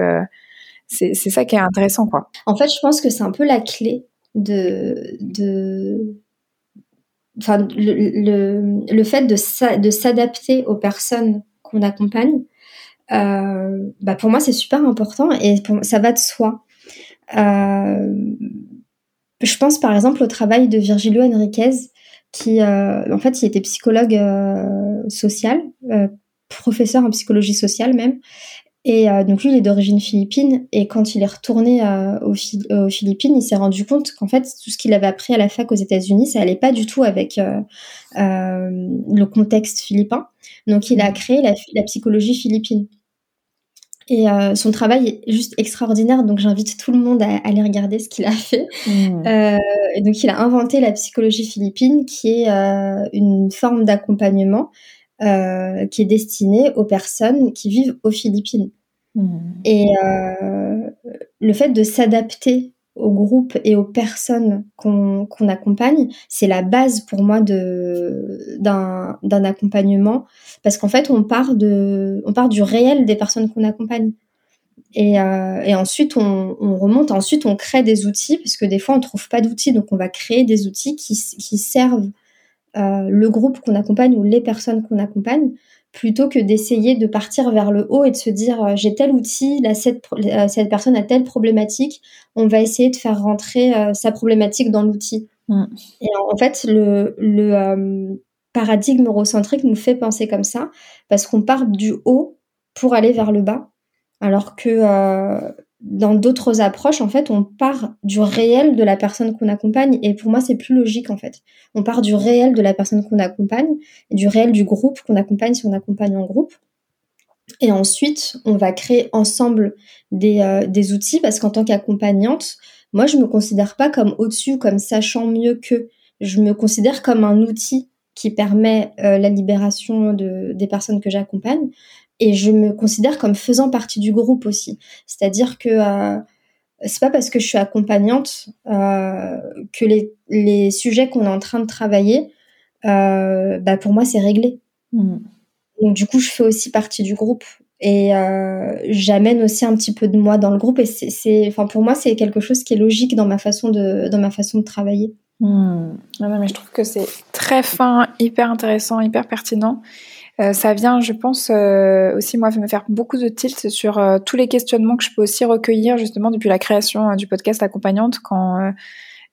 c'est c'est ça qui est intéressant quoi. En fait, je pense que c'est un peu la clé de de enfin le, le fait de, de s'adapter aux personnes qu'on accompagne euh, bah pour moi c'est super important et ça va de soi. Euh, je pense par exemple au travail de Virgilio Enriquez qui euh, en fait il était psychologue euh, social, euh, professeur en psychologie sociale même, Et donc lui, il est d'origine philippine. Et quand il est retourné aux, Philippines, il s'est rendu compte qu'en fait, tout ce qu'il avait appris à la fac aux États-Unis, ça allait pas du tout avec le contexte philippin. Donc il a mmh. créé la psychologie philippine. Et euh, son travail est juste extraordinaire, donc j'invite tout le monde à, aller regarder ce qu'il a fait. Mmh. Euh, et donc il a inventé la psychologie philippine, qui est euh, une forme d'accompagnement qui est destinée aux personnes qui vivent aux Philippines. Mmh. Et le fait de s'adapter aux groupes et aux personnes qu'on accompagne, c'est la base pour moi d'un accompagnement. Parce qu'en fait on part de on part du réel des personnes qu'on accompagne. Et, euh, ensuite on, on, remonte ensuite on crée des outils parce que des fois on trouve pas d'outils. Donc on va créer des outils qui, qui servent euh, le groupe qu'on accompagne ou les personnes qu'on accompagne plutôt que d'essayer de partir vers le haut et de se dire euh, j'ai tel outil, là, cette, euh, cette, personne a telle problématique, on va essayer de faire rentrer euh, sa problématique dans l'outil. Mm. Et en fait, le, le paradigme eurocentrique nous fait penser comme ça parce qu'on part du haut pour aller vers le bas, alors que dans d'autres approches, en fait, on part du réel de la personne qu'on accompagne. Et pour moi, c'est plus logique, en fait. On part du réel de la personne qu'on accompagne, du réel du groupe qu'on accompagne si on accompagne en groupe. Et ensuite, on va créer ensemble des, euh, outils, parce qu'en tant qu'accompagnante, moi, je me considère pas comme au-dessus, comme sachant mieux que. Je me considère comme un outil qui permet euh, la libération de, des personnes que j'accompagne et je me considère comme faisant partie du groupe aussi. C'est-à-dire que euh, c'est pas parce que je suis accompagnante euh, que les, les sujets qu'on est en train de travailler, euh, bah pour moi c'est réglé. Mm. Donc du coup je fais aussi partie du groupe et euh, j'amène aussi un petit peu de moi dans le groupe et c'est, enfin pour moi c'est quelque chose qui est logique dans ma façon de dans ma façon de travailler. Mm. non, mais je trouve que c'est très fin, hyper intéressant, hyper pertinent. Euh, ça vient, je pense, euh, aussi moi me faire beaucoup de tilt sur euh, tous les questionnements que je peux aussi recueillir justement depuis la création du podcast accompagnante quand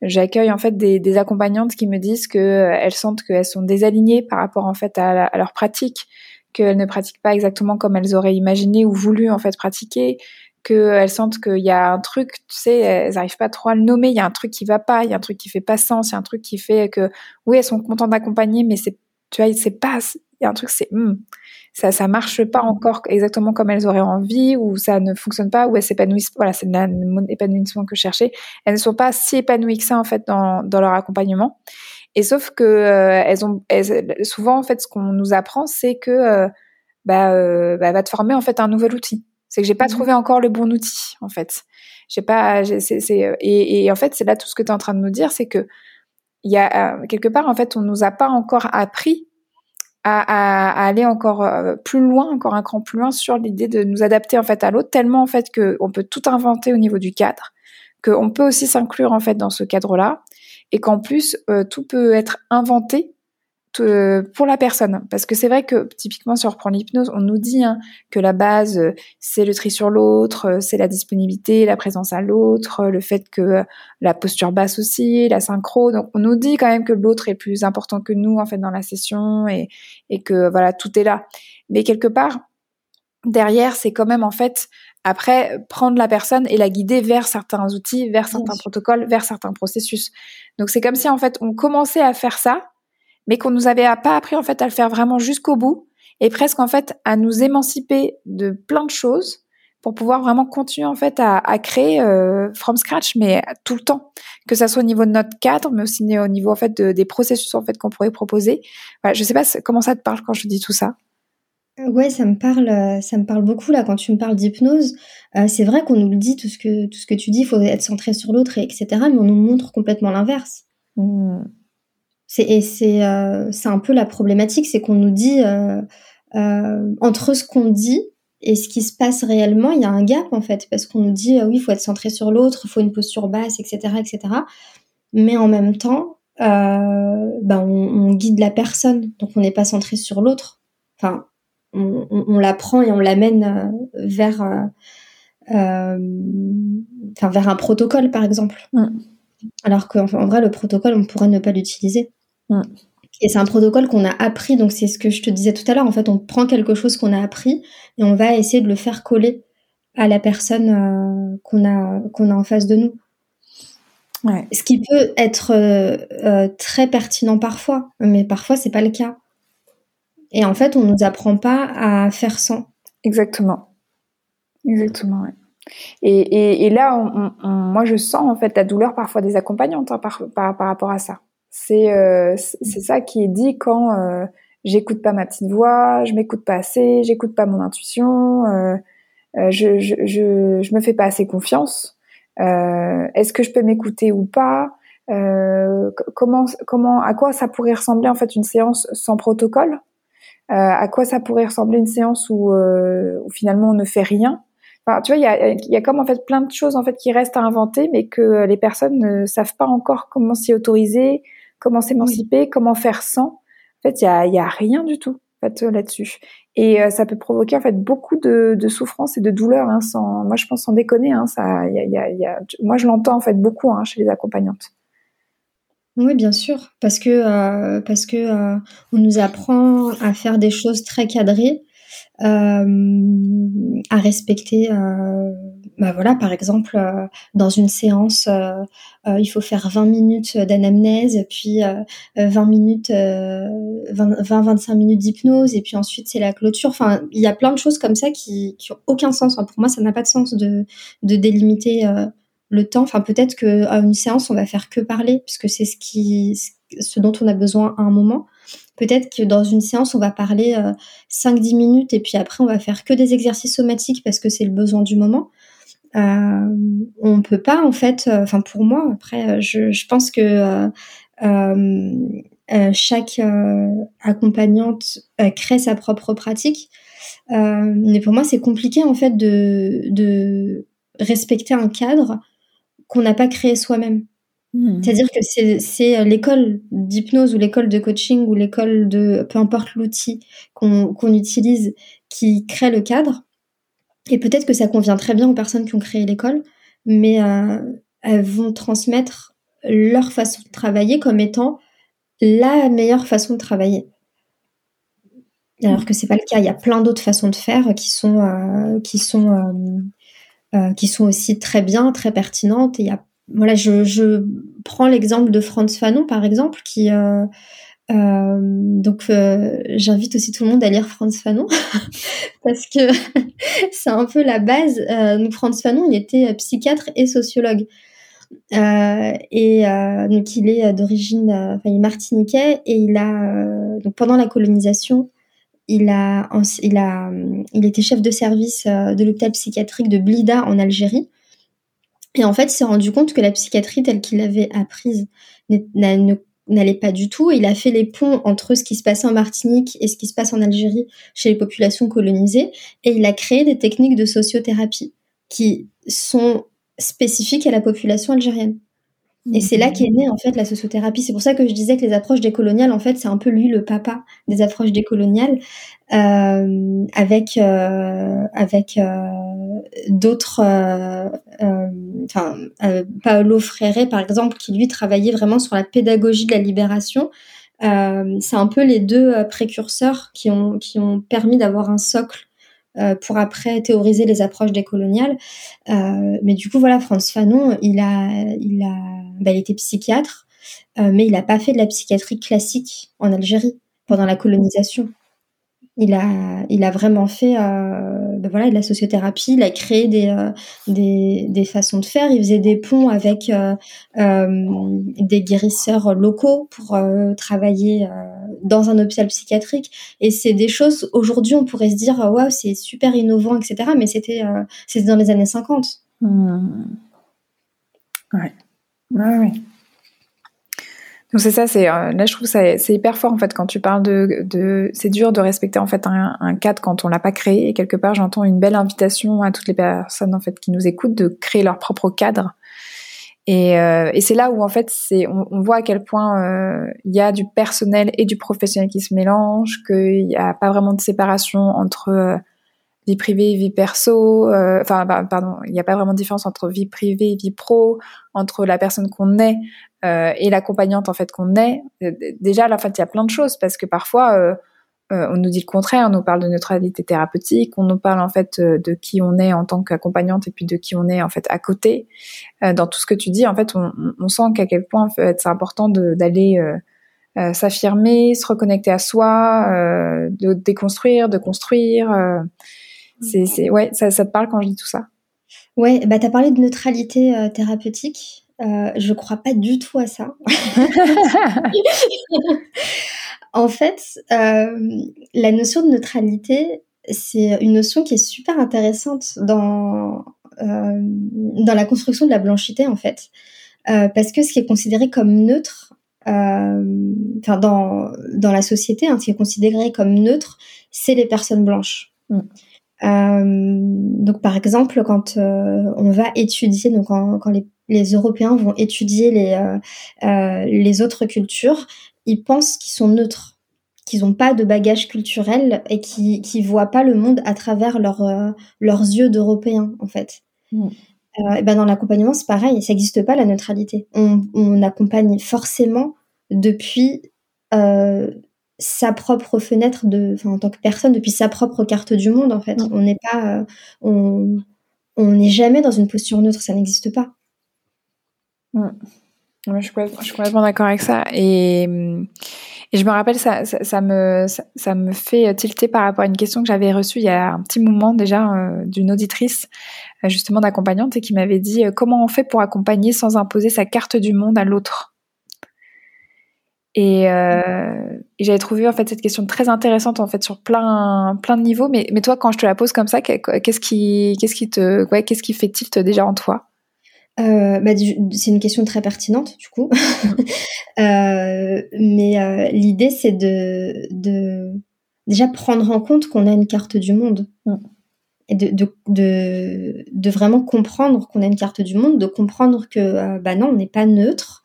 j'accueille en fait des, des, accompagnantes qui me disent que elles sentent qu'elles sont désalignées par rapport en fait à, à leur pratique, qu'elles ne pratiquent pas exactement comme elles auraient imaginé ou voulu en fait pratiquer, qu'elles sentent qu'il y a un truc, tu sais, elles n'arrivent pas trop à le nommer, il y a un truc qui va pas, il y a un truc qui fait pas sens, il y a un truc qui fait que oui, elles sont contentes d'accompagner, mais c'est tu vois, c'est pas il y a un truc, c'est hmm, ça, ça marche pas encore exactement comme elles auraient envie, ou ça ne fonctionne pas, ou elles s'épanouissent. Voilà, c'est l'épanouissement que je cherchais. Elles ne sont pas si épanouies que ça en fait dans, dans leur accompagnement. Et sauf que euh, elles ont souvent en fait ce qu'on nous apprend, c'est que euh, bah, euh, bah, va te former en fait un nouvel outil. C'est que j'ai pas mmh trouvé encore le bon outil en fait. J'ai pas, c'est, et, et en fait c'est là tout ce que tu es en train de nous dire, c'est que il y a quelque part en fait on nous a pas encore appris à, à, aller encore euh, plus loin, encore un cran plus loin sur l'idée de nous adapter en fait à l'autre, tellement en fait que on peut tout inventer au niveau du cadre, qu'on peut aussi s'inclure en fait dans ce cadre-là, et qu'en plus euh, tout peut être inventé pour la personne. Parce que c'est vrai que typiquement si on reprend l'hypnose, on nous dit hein, que la base euh, c'est le tri sur l'autre, euh, c'est la disponibilité, la présence à l'autre, le fait que la posture basse aussi, la synchro. Donc on nous dit quand même que l'autre est plus important que nous en fait dans la session et, et que voilà tout est là. Mais quelque part derrière c'est quand même en fait après prendre la personne et la guider vers certains outils, vers certains protocoles, vers certains processus. Donc c'est comme si en fait on commençait à faire ça mais qu'on nous avait pas appris en fait à le faire vraiment jusqu'au bout et presque en fait à nous émanciper de plein de choses pour pouvoir vraiment continuer en fait à, à créer euh, from scratch mais tout le temps que ça soit au niveau de notre cadre mais aussi au niveau en fait de, des processus en fait qu'on pourrait proposer voilà, je sais pas comment ça te parle quand je dis tout ça? Ouais, ça me parle, ça me parle beaucoup là quand tu me parles d'hypnose. Euh, c'est vrai qu'on nous le dit tout ce que tout ce que tu dis, il faut être centré sur l'autre, etc. Mais on nous montre complètement l'inverse. Mmh. C'est et c'est euh, c'est un peu la problématique, c'est qu'on nous dit euh, euh, entre ce qu'on dit et ce qui se passe réellement, il y a un gap en fait, parce qu'on nous dit oui, il faut être centré sur l'autre, il faut une posture basse, etc., etc. Mais en même temps, ben on, on, guide la personne, donc on n'est pas centré sur l'autre. Enfin, on, on, on l'apprend et on l'amène vers, enfin, vers un protocole, par exemple. Mm. Alors qu'en en vrai, le protocole, on pourrait ne pas l'utiliser. Et c'est un protocole qu'on a appris, donc c'est ce que je te disais tout à l'heure. En fait, on prend quelque chose qu'on a appris et on va essayer de le faire coller à la personne euh, qu'on a qu'on a en face de nous. Ouais. Ce qui peut être euh, euh, très pertinent parfois, mais parfois c'est pas le cas. Et en fait, on nous apprend pas à faire sans. Exactement. Exactement. Ouais. Et, et, et, là, on, moi, je sens en fait la douleur parfois des accompagnantes hein, par, par, par, rapport à ça. C'est euh, c'est ça qui est dit quand euh, j'écoute pas ma petite voix, je m'écoute pas assez, j'écoute pas mon intuition, euh, euh je, je, je, je, me fais pas assez confiance. Euh, est-ce que je peux m'écouter ou pas? Comment comment à quoi ça pourrait ressembler en fait une séance sans protocole? À quoi ça pourrait ressembler une séance où, où finalement on ne fait rien? Enfin, tu vois, il y a, y a comme en fait plein de choses en fait qui restent à inventer, mais que les personnes ne savent pas encore comment s'y autoriser, comment s'émanciper, comment faire sans. En fait, il y a, y a rien du tout en fait, là-dessus. Et euh, ça peut provoquer en fait beaucoup de, de souffrance et de douleur. Hein, sans, moi, je pense sans déconner. Hein, ça, y a, y a, y a, moi, je l'entends en fait beaucoup hein, chez les accompagnantes. Oui, bien sûr, parce que euh, parce que euh, on nous apprend à faire des choses très cadrées euh, à respecter. Euh, bah voilà, par exemple, euh, dans une séance, il faut faire 20 minutes d'anamnèse, puis 20 minutes, 20-25 minutes d'hypnose, et puis ensuite c'est la clôture. Enfin, il y a plein de choses comme ça qui, qui ont aucun sens. pour moi, ça n'a pas de sens de, de délimiter le temps. Enfin, peut-être qu'à une séance, on va faire que parler, puisque c'est ce qui, ce dont on a besoin à un moment. Peut-être que dans une séance, on va parler 5-10 euh, minutes et puis après, on va faire que des exercices somatiques parce que c'est le besoin du moment. Euh, on peut pas, en fait, euh, enfin pour moi, après, je, pense que chaque accompagnante crée sa propre pratique. mais pour moi, c'est compliqué, en fait, de respecter un cadre qu'on n'a pas créé soi-même. Mmh. C'est-à-dire que c'est euh, l'école d'hypnose ou l'école de coaching ou l'école de peu importe l'outil qu'on utilise qui crée le cadre. Et peut-être que ça convient très bien aux personnes qui ont créé l'école, mais euh, elles vont transmettre leur façon de travailler comme étant la meilleure façon de travailler. Alors que c'est pas le cas. Il y a plein d'autres façons de faire qui sont euh, aussi très bien, très pertinentes. Voilà, je, prends l'exemple de Franz Fanon, par exemple, qui euh, euh, donc euh, j'invite aussi tout le monde à lire Franz Fanon parce que c'est un peu la base. Franz Fanon, il était psychiatre et sociologue. Et donc il est d'origine, enfin il est martiniquais et il a donc pendant la colonisation, il a il a il était chef de service de l'hôpital psychiatrique de Blida en Algérie. Et en fait, il s'est rendu compte que la psychiatrie telle qu'il l'avait apprise n'allait pas du tout. Il a fait les ponts entre ce qui se passait en Martinique et ce qui se passe en Algérie chez les populations colonisées. Et il a créé des techniques de sociothérapie qui sont spécifiques à la population algérienne. Et c'est là qu'est née en fait la sociothérapie. C'est pour ça que je disais que les approches décoloniales, en fait, c'est un peu lui le papa des approches décoloniales, euh, avec euh, avec euh, d'autres, euh, euh, enfin Paolo Freire par exemple, qui lui travaillait vraiment sur la pédagogie de la libération. c'est un peu les deux précurseurs qui ont qui ont permis d'avoir un socle euh, pour après théoriser les approches décoloniales. Euh, mais du coup, voilà, Franz Fanon, il a, il a, bah, il était psychiatre, euh, mais il n'a pas fait de la psychiatrie classique en Algérie pendant la colonisation. Il a, il a vraiment fait euh, ben voilà, de la sociothérapie, il a créé des, euh, des, des, façons de faire, il faisait des ponts avec euh, des guérisseurs locaux pour travailler dans un hôpital psychiatrique. Et c'est des choses, aujourd'hui, on pourrait se dire, waouh, c'est super innovant, etc. Mais c'était c'était dans les années 50. Mmh. Ouais. Ouais, ouais. Donc c'est ça, c'est euh, là je trouve ça c'est hyper fort en fait quand tu parles de, de c'est dur de respecter en fait un, un cadre quand on l'a pas créé. Et quelque part j'entends une belle invitation à toutes les personnes en fait qui nous écoutent de créer leur propre cadre. Et, euh, et c'est là où en fait c'est on, on, voit à quel point euh, il y a du personnel et du professionnel qui se mélangent qu'il n'y a pas vraiment de séparation entre vie privée, vie perso. Euh, enfin, bah, pardon, il n'y a pas vraiment de différence entre vie privée, vie pro, entre la personne qu'on est euh, et l'accompagnante en fait qu'on est. Euh, déjà, là, en fait, il y a plein de choses parce que parfois on nous dit le contraire, on nous parle de neutralité thérapeutique, on nous parle en fait de qui on est en tant qu'accompagnante et puis de qui on est en fait à côté. dans tout ce que tu dis, en fait, on, on sent qu'à quel point en fait, c'est important d'aller s'affirmer, se reconnecter à soi, de déconstruire, de construire. C'est, ouais, ça, ça, te parle quand je dis tout ça? Ouais, bah, tu as parlé de neutralité euh, thérapeutique. Euh, je crois pas du tout à ça. en fait, euh, la notion de neutralité, c'est une notion qui est super intéressante dans, euh, dans la construction de la blanchité, en fait. parce que ce qui est considéré comme neutre, enfin dans, dans la société, hein, ce qui est considéré comme neutre, c'est les personnes blanches. Mm. Euh, donc par exemple, quand euh, on va étudier, donc quand, les, les, Européens vont étudier les, euh, les autres cultures, ils pensent qu'ils sont neutres, qu'ils n'ont pas de bagage culturel et qui qui voient pas le monde à travers leur, leurs yeux d'Européens en fait. Mm. et ben dans l'accompagnement, c'est pareil, ça n'existe pas la neutralité. On, on accompagne forcément depuis euh, sa propre fenêtre de, en tant que personne, depuis sa propre carte du monde, en fait. Mm. On n'est pas, euh, on, on n'est jamais dans une posture neutre, ça n'existe pas. Mm. je, suis complètement d'accord avec ça. Et, et, je me rappelle, ça, ça, me, ça, me fait tilter par rapport à une question que j'avais reçue il y a un petit moment déjà euh, d'une auditrice, euh, justement d'accompagnante, et qui m'avait dit comment on fait pour accompagner sans imposer sa carte du monde à l'autre? Euh, et, j'avais trouvé en fait cette question très intéressante en fait sur plein plein de niveaux. Mais, mais toi, quand je te la pose comme ça, qu'est-ce qui qu'est-ce qui te ouais, qu'est-ce qui fait tilt déjà en toi? Euh, bah, c'est une question très pertinente du coup. euh, mais l'idée c'est de, de déjà prendre en compte qu'on a une carte du monde. Mm. Et de, de, de, de, vraiment comprendre qu'on a une carte du monde, de comprendre que euh, bah non, on n'est pas neutre,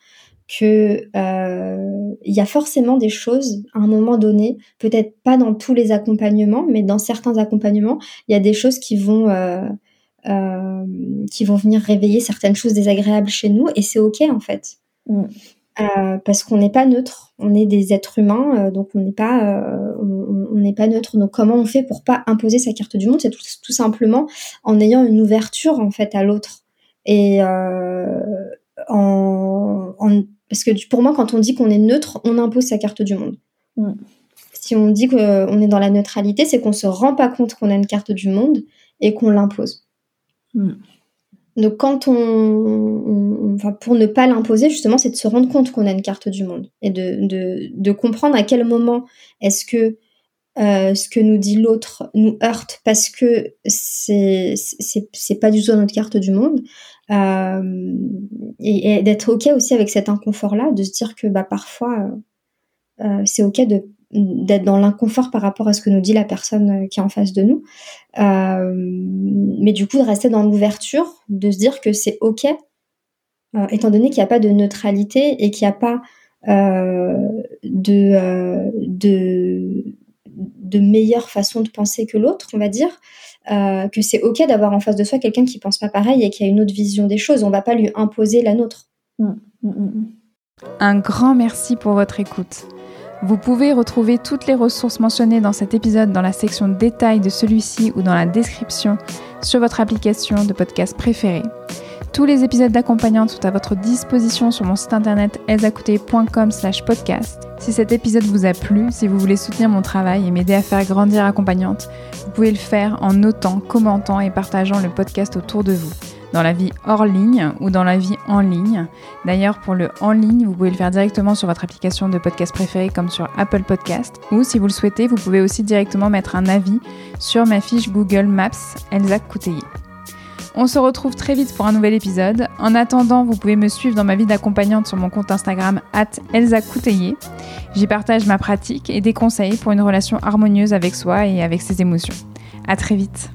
que euh, il y a forcément des choses à un moment donné, peut-être pas dans tous les accompagnements, mais dans certains accompagnements, il y a des choses qui vont euh, euh, qui vont venir réveiller certaines choses désagréables chez nous, et c'est ok en fait. Mm. parce qu'on n'est pas neutre, on est des êtres humains, donc on n'est pas, on n'est pas neutre. Donc comment on fait pour pas imposer sa carte du monde? C'est tout, tout, simplement en ayant une ouverture en fait à l'autre et en, en, parce que pour moi, quand on dit qu'on est neutre, on impose sa carte du monde. Mm. Si on dit qu'on est dans la neutralité, c'est qu'on se rend pas compte qu'on a une carte du monde et qu'on l'impose. Mm. Donc, quand on, enfin, pour ne pas l'imposer, justement, c'est de se rendre compte qu'on a une carte du monde et de, de, de comprendre à quel moment est-ce que euh, ce que nous dit l'autre nous heurte parce que c'est pas du tout notre carte du monde euh, et, d'être ok aussi avec cet inconfort là de se dire que bah parfois euh, c'est ok de d'être dans l'inconfort par rapport à ce que nous dit la personne qui est en face de nous. Mais du coup de rester dans l'ouverture de se dire que c'est ok étant donné qu'il n'y a pas de neutralité et qu'il n'y a pas de de de meilleure façon de penser que l'autre, on va dire, euh, que c'est ok d'avoir en face de soi quelqu'un qui pense pas pareil et qui a une autre vision des choses. On va pas lui imposer la nôtre. Mm, mm, mm, Un grand merci pour votre écoute. Vous pouvez retrouver toutes les ressources mentionnées dans cet épisode dans la section détails de celui-ci ou dans la description sur votre application de podcast préférée. Tous les épisodes d'accompagnante sont à votre disposition sur mon site internet slash podcast. Si cet épisode vous a plu, si vous voulez soutenir mon travail et m'aider à faire grandir accompagnante, vous pouvez le faire en notant, commentant et partageant le podcast autour de vous, dans la vie hors ligne ou dans la vie en ligne. D'ailleurs, pour le en ligne, vous pouvez le faire directement sur votre application de podcast préférée comme sur Apple Podcast, ou si vous le souhaitez, vous pouvez aussi directement mettre un avis sur ma fiche Google Maps Elsa. On se retrouve très vite pour un nouvel épisode. En attendant, vous pouvez me suivre dans ma vie d'accompagnante sur mon compte Instagram Elsa J'y partage ma pratique et des conseils pour une relation harmonieuse avec soi et avec ses émotions. À très vite.